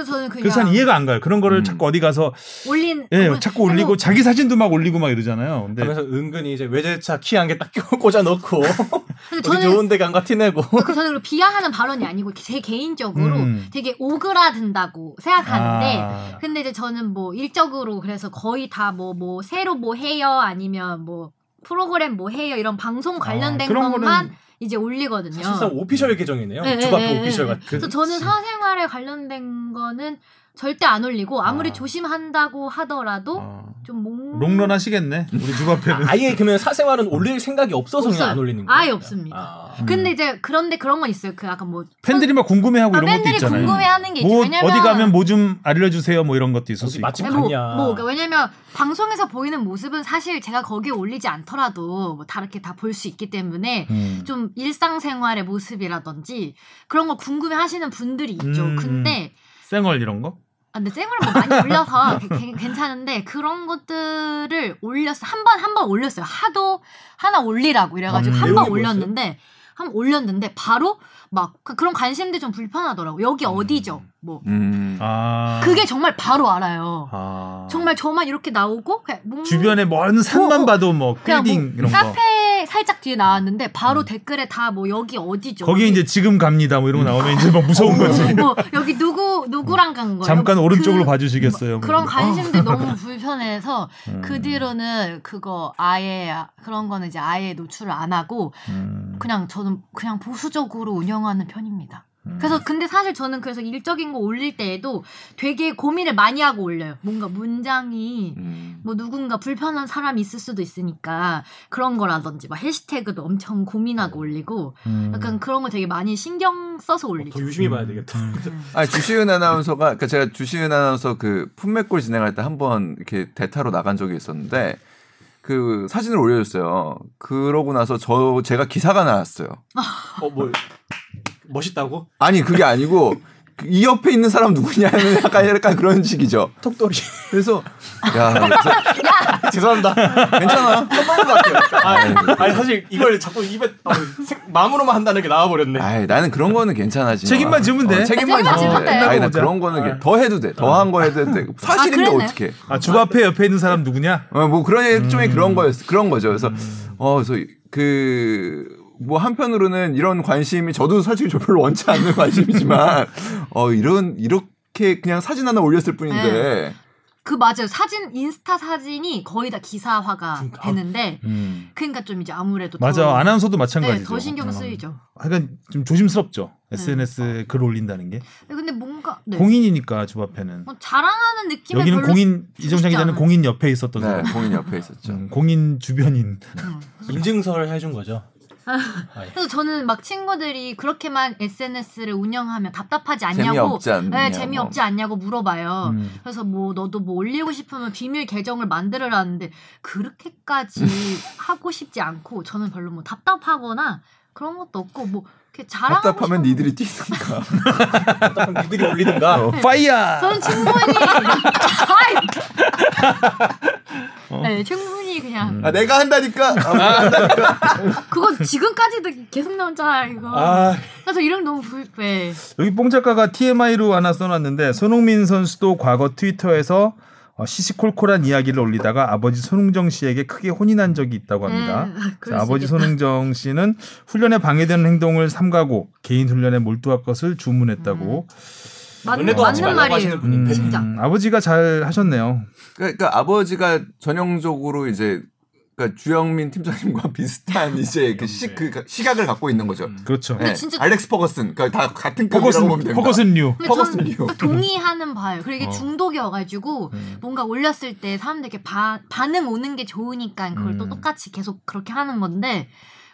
그래서 저는 그냥 그래서 난 이해가 안 가요. 그런 거를 음. 자꾸 어디 가서 올린 예, 그거- 자꾸 올리고 그리고 자기 사진도 막 올리고 막 이러잖아요. 근데 하면서 은근히 이제 외제차 키 한 개 딱 꽂아 어디 저는 좋은 데 간거 티내고 그 저는 그 비하하는 발언이 아니고 제 개인적으로 음. 되게 오그라든다고 생각하는데 아, 근데 이제 저는 뭐 일적으로 그래서 거의 다 뭐뭐 새로 뭐 해요 아니면 뭐 프로그램 뭐 해요 이런 방송 관련된 아, 것만 거는 이제 올리거든요. 사실상 오피셜 계정이네요. 네, 주바페 네, 네, 오피셜 네. 같은. 그래서 저는 사생활에 관련된 거는 절대 안 올리고 아무리 아. 조심한다고 하더라도 어. 좀 몽... 롱런 하시겠네. 우리 주바페는. 아예 그러면 사생활은 올릴 생각이 없어서 그냥 없어요. 안 올리는 거예요. 아예 없습니다. 아. 근데 이제 그런데 그런 건 있어요. 그 약간 뭐 팬들이 막 궁금해하고 아, 이런 것도 팬들이 있잖아요. 궁금해하는 게 있죠. 뭐 왜냐면 어디 가면 뭐 좀 알려주세요. 뭐 이런 것도 있을 수 있고. 맛집 아니, 뭐, 갔냐. 뭐 그러니까 왜냐면 방송에서 보이는 모습은 사실 제가 거기에 올리지 않더라도 뭐 다르게 다 볼 수 있기 때문에 음. 좀 일상생활의 모습이라든지 그런 거 궁금해하시는 분들이 있죠. 음. 근데 쌩얼 이런 거? 아, 근데 쌩을 뭐 많이 올려서 괜찮은데 그런 것들을 올렸어 한 번 한 번 올렸어요 하도 하나 올리라고 이래가지고 음, 한번 내용이 올렸는데 한번 올렸는데 바로 막 그- 그런 관심들 좀 불편하더라고 여기 어디죠 뭐 음. 아. 그게 정말 바로 알아요 아. 정말 저만 이렇게 나오고 그냥 뭔- 주변에 먼 산만 어, 어. 봐도 뭐 그냥 뭐 빌딩 이런 거. 카페 살짝 뒤에 나왔는데 바로 댓글에 다 뭐 여기 어디죠 거기에 이제 지금 갑니다. 뭐 이런 거 나오면 이제 막 무서운 거지. 뭐 여기 누구 누구랑 간 거예요? 잠깐 그- 오른쪽으로 봐주시겠어요? 뭐 그런 거. 관심들 너무 불편해서 음. 그 뒤로는 그거 아예 그런 거는 이제 아예 노출을 안 하고 음. 그냥 저는 그냥 보수적으로 운영하는 편입니다. 음. 그래서 근데 사실 저는 그래서 일적인 거 올릴 때에도 되게 고민을 많이 하고 올려요. 뭔가 문장이 음. 뭐 누군가 불편한 사람이 있을 수도 있으니까 그런 거라든지 막 해시태그도 엄청 고민하고 올리고 음. 약간 그런 거 되게 많이 신경 써서 올리죠. 더 유심히 봐야 되겠다. 음. 아니 주시은 아나운서가 그러니까 제가 주시은 아나운서 그 품맥골 진행할 때 한 번 이렇게 대타로 나간 적이 있었는데 그 사진을 올려줬어요. 그러고 나서 저 제가 기사가 나왔어요. 어뭐 멋있다고? 아니 그게 아니고 그 이 옆에 있는 사람 누구냐는 약간 약간 그런 식이죠. 톡돌이. 그래서 야 그래서 죄송합니다. 괜찮아. 떠먹는 것 같아요. 아, 아니 사실 이걸 자꾸 입에 아, 생- 마음으로만 한다는 게 나와버렸네. 아이 나는 그런 거는 괜찮아지. 책임만 지면 돼. 책임만 책임만 지면 돼. 돼. 아니 나. 그런 거는 이렇게 더 해도 돼. 더 한 거 해도 돼. 사실인데. 어떻게? 아, 주 앞에 옆에 있는 사람 누구냐? 어, 뭐 그런 일종의 음. 그런 거였어. 그런 거죠. 그래서 어, 그래서 그. 뭐 한편으로는 이런 관심이 저도 솔직히 저 별로 원치 않는 관심이지만 어 이런 이렇게 그냥 사진 하나 올렸을 뿐인데 그 맞아요. 사진 인스타 사진이 거의 다 기사화가 그러니까. 되는데 음. 그러니까 좀 이제 아무래도 맞아. 더, 아나운서도 네, 마찬가지죠. 더 신경 어. 쓰이죠. 하여간 좀 조심스럽죠. 네. SNS에 글 올린다는 게. 근데 뭔가 네. 공인이니까 주 앞에는. 뭐 자랑하는 느낌이 여기는 별로 공인 싶지 기자는. 공인 옆에 있었던 네. 공인 옆에 있었죠. 음, 공인 주변인. 음. 인증서를 해준 거죠. 아, 예. 그래서 저는 막 친구들이 그렇게만 SNS를 운영하면 답답하지 않냐고 재미없지 않냐. 네, 재미없지 않냐고 물어봐요. 음. 그래서 뭐 너도 뭐 올리고 싶으면 비밀 계정을 만들으라는데 그렇게까지 하고 싶지 않고 저는 별로 뭐 답답하거나 그런 것도 없고 뭐 답답하면 싶은 니들이 뛰든가. 답답한 니들이 올리든가. 어, 파이어. 저는 충분히 아이! 네 충분히 그냥 음. 아 내가 한다니까. 아, 그거 지금까지도 계속 나오잖아 이거 아, 그래서 이런 거 너무 불쾌 여기 뽕 작가가 TMI로 하나 써놨는데 손흥민 선수도 과거 트위터에서 어, 시시콜콜한 이야기를 올리다가 아버지 손흥정 씨에게 크게 혼인한 적이 있다고 합니다. 네, 수 아버지. 손흥정 씨는 훈련에 방해되는 행동을 삼가고 개인 훈련에 몰두할 것을 주문했다고. 맞, 하지 맞는 말라고 말이에요. 음, 진짜 아버지가 잘 하셨네요. 그러니까 아버지가 전형적으로 이제 그러니까 주영민 팀장님과 비슷한 이제 그, 시, 그 시각을 갖고 있는 거죠. 음. 그렇죠. 네, 진짜- 알렉스 퍼거슨, 그러니까 다 같은 퍼거슨, 보면 됩니다. 퍼거슨류. 근데 퍼거슨 저는 이유. 동의하는 바예요. 그리고 이게 어. 중독이어가지고 음. 뭔가 올렸을 때 사람들에게 바, 반응 오는 게 좋으니까 그걸 또 음. 똑같이 계속 그렇게 하는 건데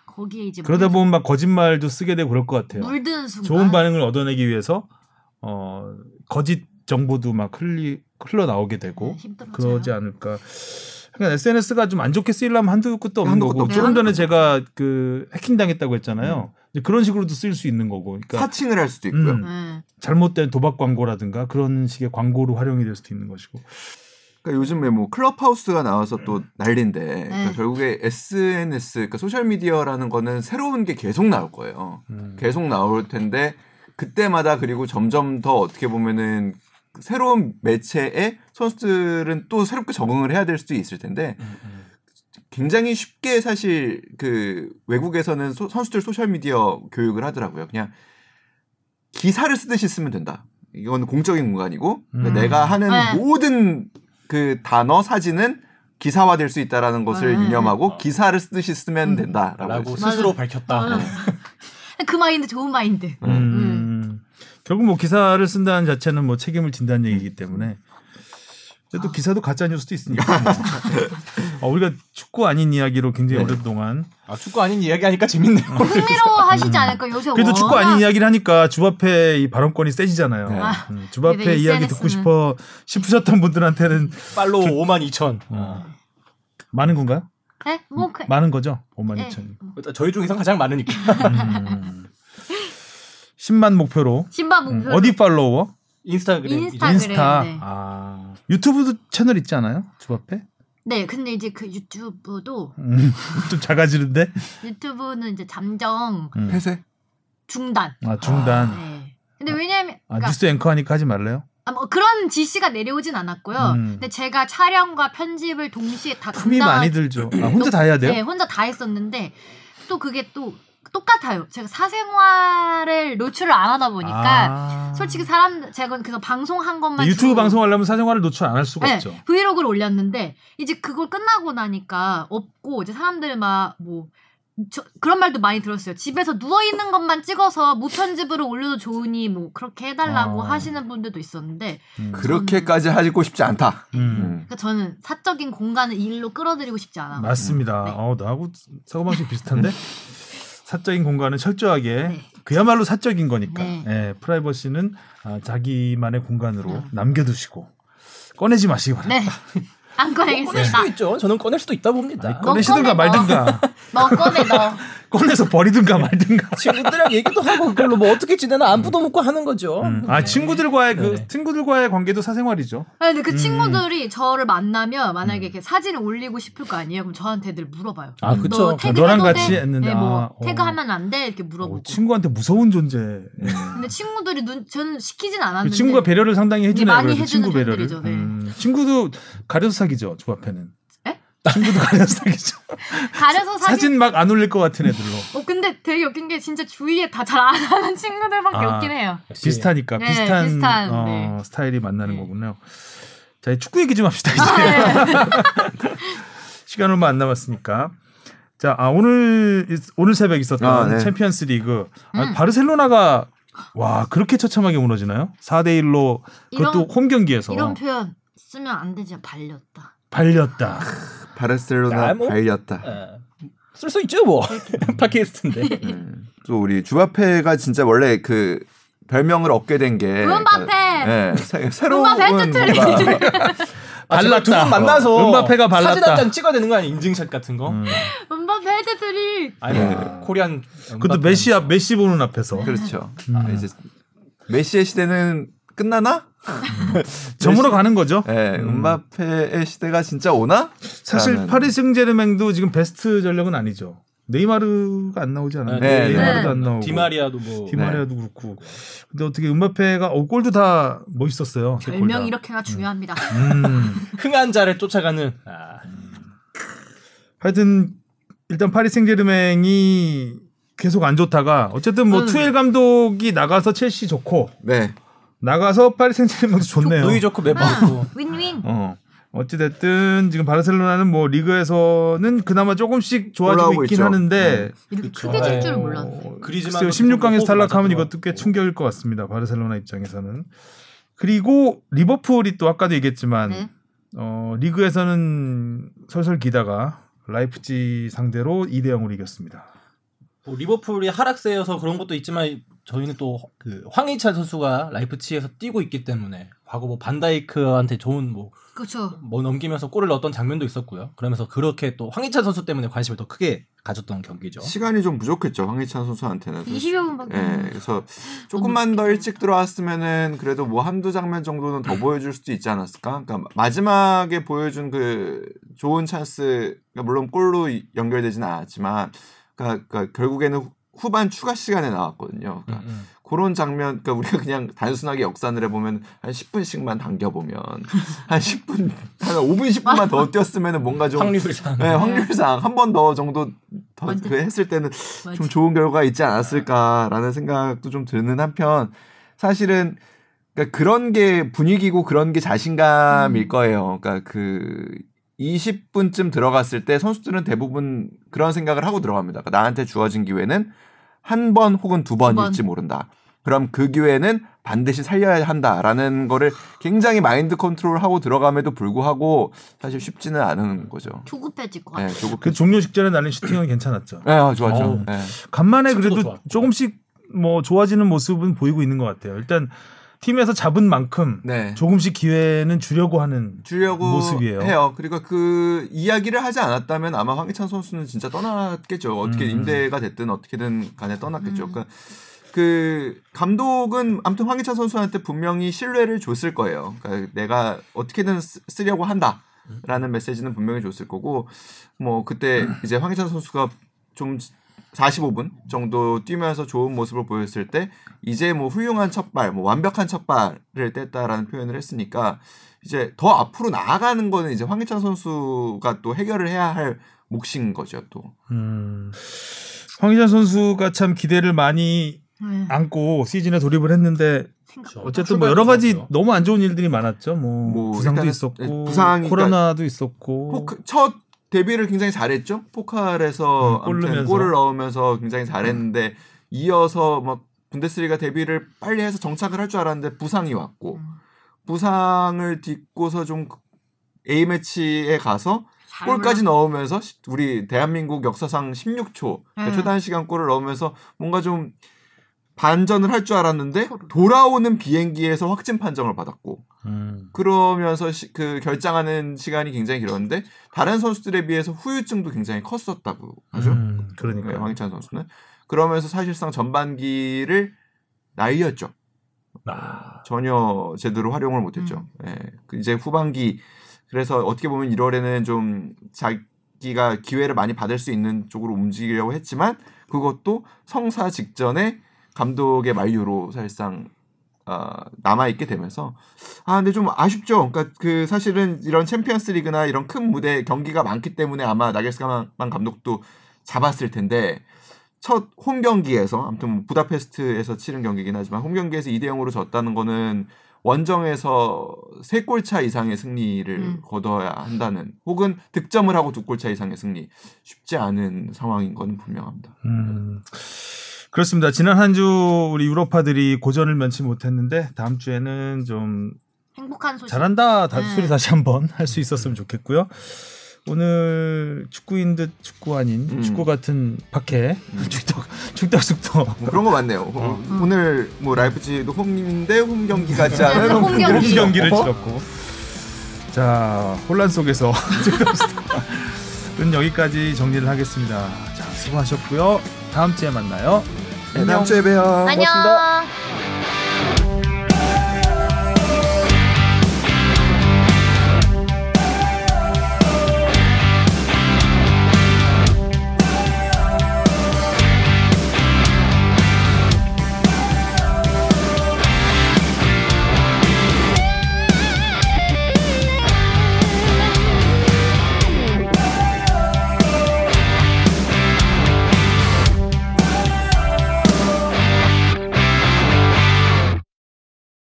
거기에 이제 그러다 물, 보면 막 거짓말도 쓰게 되고 그럴 것 같아요. 물드는 순간 좋은 반응을 얻어내기 위해서 어, 거짓 정보도 막 흘리, 흘러 나오게 되고 네. 그러지 않을까. 그러니까 SNS가 좀 안 좋게 쓰이려면 한두 끝도 없는 한도 거고 없죠. 조금 네, 전에 제가 그 해킹 당했다고 했잖아요. 근데 그런 식으로도 쓸수 있는 거고. 그러니까 사칭을 할 수도 있고요. 음. 네. 잘못된 도박 광고라든가 그런 식의 광고로 활용이 될 수도 있는 것이고. 그러니까 요즘에 뭐 클럽하우스가 나와서 또 난리인데 그러니까 네. 결국에 SNS, 그러니까 소셜 미디어라는 거는 새로운 게 계속 나올 거예요. 음. 계속 나올 텐데 그때마다 그리고 점점 더 어떻게 보면은 새로운 매체에 선수들은 또 새롭게 적응을 해야 될 수도 있을 텐데 굉장히 쉽게 사실 그 외국에서는 소- 선수들 소셜 미디어 교육을 하더라고요. 그냥 기사를 쓰듯이 쓰면 된다. 이건 공적인 공간이고 그러니까 음. 내가 하는 네. 모든 그 단어 사진은 기사화될 수 있다라는 것을 네. 유념하고 기사를 쓰듯이 쓰면 된다라고. 스스로. 밝혔다. 어. 그 마인드 좋은 마인드. 음. 결국 뭐 기사를 쓴다는 자체는 뭐 책임을 진다는 얘기이기 때문에. 근데 또 기사도 가짜 뉴스도 있으니까. 어, 우리가 축구 아닌 이야기로 굉장히 네. 오랫동안 아, 축구 아닌 이야기 하니까 재밌네요. 흥미로워 하시지 않을까 요새 그래도 축구 워낙 아닌 이야기를 하니까 주 앞에 이 발언권이 세지잖아요. 네. 아, 음, 주 앞에 근데 이야기 SNS는 듣고 싶어 싶으셨던 분들한테는 팔로우 5만 2천. 어, 많은 건가요? 네? 뭐 그, 많은 거죠. 5만 네. 2천. 저희 중에서 가장 많으니까. 음. 10만 목표로 신바 음, 목표 어디 팔로워? 인스타그램 인스타- 이제 인스타. 네. 아 유튜브도 채널 있지 않아요? 주바페? 네, 근데 이제 그 유튜브도 음, 좀 작아지는데. 유튜브는 이제 잠정 음. 폐쇄? 중단. 아 중단. 네. 근데 왜냐면 아 그러니까 뉴스 앵커 하니까 하지 말래요? 아, 뭐 그런 지시가 내려오진 않았고요. 음. 근데 제가 촬영과 편집을 동시에 다 품이 많이 들죠. 아 혼자 다 해야 돼요? 네, 혼자 다 했었는데 또 그게 또 똑같아요. 제가 사생활을 노출을 안 하다 보니까 아. 솔직히 사람 제가 그래서 방송한 것만 유튜브 방송하려면 사생활을 노출 안 할 수가 네, 없죠. 브이로그를 올렸는데 이제 그걸 끝나고 나니까 없고 이제 사람들 막뭐 그런 말도 많이 들었어요. 집에서 누워 있는 것만 찍어서 무편집으로 올려도 좋으니 뭐 그렇게 해달라고 아. 하시는 분들도 있었는데 음. 그렇게까지 하고 싶지 않다. 음. 음. 그러니까 저는 사적인 공간을 일로 끌어들이고 싶지 않아. 맞습니다. 네. 어, 나하고 사고방식 비슷한데 사적인 공간은 철저하게 네. 그야말로 사적인 거니까 네. 예, 프라이버시는 아, 자기만의 공간으로 네. 남겨두시고 꺼내지 마시기 바랍니다. 네. 안 꺼낼 꺼내겠습니다. 수도 있죠. 저는 꺼낼 수도 있다 봅니다. 뭐 꺼내시든가 꺼내, 너. 말든가 너 꺼내 너. 꺼내서 버리든가 말든가. 친구들이랑 얘기도 하고 그걸로 뭐 어떻게 지내나 안 부도 묻고 하는 거죠. 음. 아 친구들과의 그 네. 친구들과의 관계도 사생활이죠. 아니, 근데 그 음. 친구들이 저를 만나면 만약에 이렇게 사진을 올리고 싶을 거 아니에요? 그럼 저한테 늘 물어봐요. 아, 그쵸. 너 너랑 돼? 같이 했는데, 네, 뭐 아, 어. 태그하면 안 돼? 이렇게 어, 물어보고. 친구한테 무서운 존재. 예. 근데 친구들이 눈 저는 시키진 그 않았는데 친구가 배려를 상당히 해주네요. 많이 해주는 친구 배려를. 네. 음, 친구도 가려서 사귀죠. 조 앞에는. 에? 친구도 가려서 사귀죠. 가려서 사진. 사진 막 안 올릴 것 같은 애들로. 어 근데 되게 웃긴 게 진짜 주위에 다 잘 안 하는 친구들밖에 아. 없긴 해요. 비슷하니까 네, 비슷한, 비슷한, 어, 네. 스타일이 만나는 네. 거군요. 자, 이제 축구 얘기 좀 합시다. 이제 아, 네. 시간 얼마 안 남았으니까. 자, 아, 오늘 있- 오늘 새벽 있었던 아, 네. 챔피언스리그 아, 음. 바르셀로나가 와 그렇게 처참하게 무너지나요? 4대 1로 그것도 이런- 홈 경기에서 이런 표현 쓰면 안 되죠. 발렸다. 발렸다. 바르셀로나 아, 뭐. 발렸다. 쓸 수 있죠 뭐 팟캐스트인데. 음. 또 우리 주바페가 진짜 원래 그 별명을 얻게 된게 음바페! 네, 새, 새로운 음바페 아, 제발 두분 발랐다. 만나서 음바페가 발랐다. 사진 한 장 찍어야 되는 거 아니야 인증샷 같은 거? 음. 음바페 해트트릭. 아니 네. Korean 그것도. 메시 앞 메시 보는 앞에서 그렇죠. 음. 아, 이제 메시의 시대는 끝나나? 저물어 가는 거죠. 네, 음. 음바페의 시대가 진짜 오나? 사실. 파리 생제르맹도 지금 베스트 전력은 아니죠. 네이마르가 안 나오지 않아요? 네, 네이마르도 네. 안 나오고 디마리아도 뭐 디마리아도 그렇고. 근데 어떻게 음바페가 어, 골도 다 멋있었어요. 별명 이렇게가 중요합니다. 음. 흥한 자를 쫓아가는 아, 하여튼 일단 파리 생제르맹이 계속 안 좋다가 어쨌든 뭐 음. 투엘 감독이 나가서 첼시 좋고 네. 나가서 파리 생제르맹도 좋네요. 노이 좋고 매번 윈윈. 어. 어찌됐든 지금 바르셀로나는 뭐 리그에서는 그나마 조금씩 좋아지고 있긴 있죠. 하는데 이렇게 그쵸. 크게 질 네. 줄은 몰랐네. 어, 같은 16강에서 거 탈락하면 이것도 꽤 충격일 것 같습니다. 바르셀로나 입장에서는. 그리고 리버풀이 또 아까도 얘기했지만 네. 어, 리그에서는 설설 기다가 라이프치히 상대로 2대 0으로 이겼습니다. 뭐 리버풀이 하락세여서 그런 것도 있지만 저희는 또 그 황희찬 선수가 라이프치히에서 뛰고 있기 때문에 과거 뭐 반다이크한테 좋은 뭐, 그렇죠. 뭐 넘기면서 골을 넣었던 장면도 있었고요. 그러면서 그렇게 또 황희찬 선수 때문에 관심을 더 크게 가졌던 경기죠. 시간이 좀 부족했죠 황희찬 선수한테는. 20여 분밖에. 예, 그래서 조금만 더 일찍 들어왔으면은 그래도 뭐 한두 장면 정도는 음. 더 보여줄 수도 있지 않았을까? 그러니까 마지막에 보여준 그 좋은 찬스, 가 물론 골로 이- 연결되지는 않았지만, 그러니까, 그러니까 결국에는 후- 후반 추가 시간에 나왔거든요. 그러니까 음, 음. 그런 장면, 그러니까 우리가 그냥 단순하게 역산을 해보면 한 10분씩만 당겨보면 한 10분, 한 5분, 10분만 더 뛰었으면은 뭔가 좀 확률상 네, 확률상 한 번 더 정도 더 맞아. 그 했을 때는 맞아. 좀 좋은 결과가 있지 않았을까라는 생각도 좀 드는 한편 사실은 그러니까 그런 게 분위기고 그런 게 자신감일 음. 거예요. 그러니까 그 20분쯤 들어갔을 때 선수들은 대부분 그런 생각을 하고 들어갑니다. 그러니까 나한테 주어진 기회는 한 번 혹은 두 번일지 모른다. 그럼 그 기회는 반드시 살려야 한다라는 거를 굉장히 마인드 컨트롤하고 들어감에도 불구하고 사실 쉽지는 않은 거죠. 조급해질 것 네, 같아. 조금 그 종료 직전에 날린 슈팅은 괜찮았죠. 네, 아, 좋았죠. 어우. 네. 간만에 그래도 좋았고. 조금씩 뭐 좋아지는 모습은 보이고 있는 것 같아요. 일단 팀에서 잡은 만큼 네. 조금씩 기회는 주려고 하는 주려고 모습이에요. 해요. 그러니까 그 이야기를 하지 않았다면 아마 황희찬 선수는 진짜 떠났겠죠. 어떻게 음. 임대가 됐든 어떻게든 간에 떠났겠죠. 음. 그러니까 그 감독은 아무튼 황희찬 선수한테 분명히 신뢰를 줬을 거예요. 그러니까 내가 어떻게든 쓰, 쓰려고 한다 라는 메시지는 분명히 줬을 거고 뭐 그때 이제 황희찬 선수가 좀 45분 정도 뛰면서 좋은 모습을 보였을 때 이제 뭐 훌륭한 첫발, 뭐 완벽한 첫발을 뗐다라는 표현을 했으니까 이제 더 앞으로 나아가는 거는 이제 황희찬 선수가 또 해결을 해야 할 몫인 거죠 또. 음. 황희찬 선수가 참 기대를 많이 네. 안고 시즌에 돌입을 했는데. 어쨌든 뭐 여러 가지 너무 안 좋은 일들이 많았죠. 뭐, 뭐 부상도 있었고 부상이 코로나도 있었고 첫 데뷔를 굉장히 잘했죠. 포칼에서 음, 골. 골을 넣으면서 굉장히 잘했는데 이어서 막 분데스리가 데뷔를 빨리 해서 정착을 할 줄 알았는데 부상이 왔고 음. 부상을 딛고서 좀 A 매치에 가서 잘 골까지. 넣으면서 시- 우리 대한민국 역사상 16초 그러니까 음. 최단 시간 골을 넣으면서 뭔가 좀 반전을 할 줄 알았는데. 돌아오는 비행기에서 확진 판정을 받았고 음. 그러면서 시- 그 결장하는 시간이 굉장히 길었는데 다른 선수들에 비해서 후유증도 굉장히 컸었다고 하죠. 음, 네, 그러니까 황희찬 선수는 그러면서 사실상 전반기를 날렸죠. 아, 전혀 제대로 활용을 못했죠. 예, 그 이제 후반기 그래서 어떻게 보면 1월에는 좀 자기가 기회를 많이 받을 수 있는 쪽으로 움직이려고 했지만 그것도 성사 직전에 감독의 만류로 사실상 어, 남아 있게 되면서 아 근데 좀 아쉽죠. 그러니까 그 사실은 이런 챔피언스리그나 이런 큰 무대 경기가 많기 때문에 아마 나겔스만 감독도 잡았을 텐데 첫 홈 경기에서 아무튼 뭐 부다페스트에서 치른 경기긴 하지만 홈 경기에서 2대 0으로 졌다는 거는 원정에서 세 골 차 이상의 승리를 음. 거둬야 한다는 혹은 득점을 하고 두 골 차 이상의 승리 쉽지 않은 상황인 건 분명합니다. 음. 그렇습니다. 지난 한 주 우리 유로파들이 고전을 면치 못했는데 다음 주에는 좀 행복한 소식. 잘한다 다, 네. 소리 다시 한번 할 수 있었으면 좋겠고요. 오늘 축구인 듯 축구 아닌 음. 축구 같은 박해 음. 축덕 축덕숙덕 뭐 그런 거 많네요. 어, 오늘 뭐 라이프치히도 홈인데 홈 경기 같지 않은 네, 홈홈 경기. 경기를 어? 치렀고 자 혼란 속에서 축덕숙덕은 여기까지 정리를 하겠습니다. 자 수고하셨고요. 다음 주에 만나요. 네, 다음 주에 봬요. 안녕. 고맙습니다.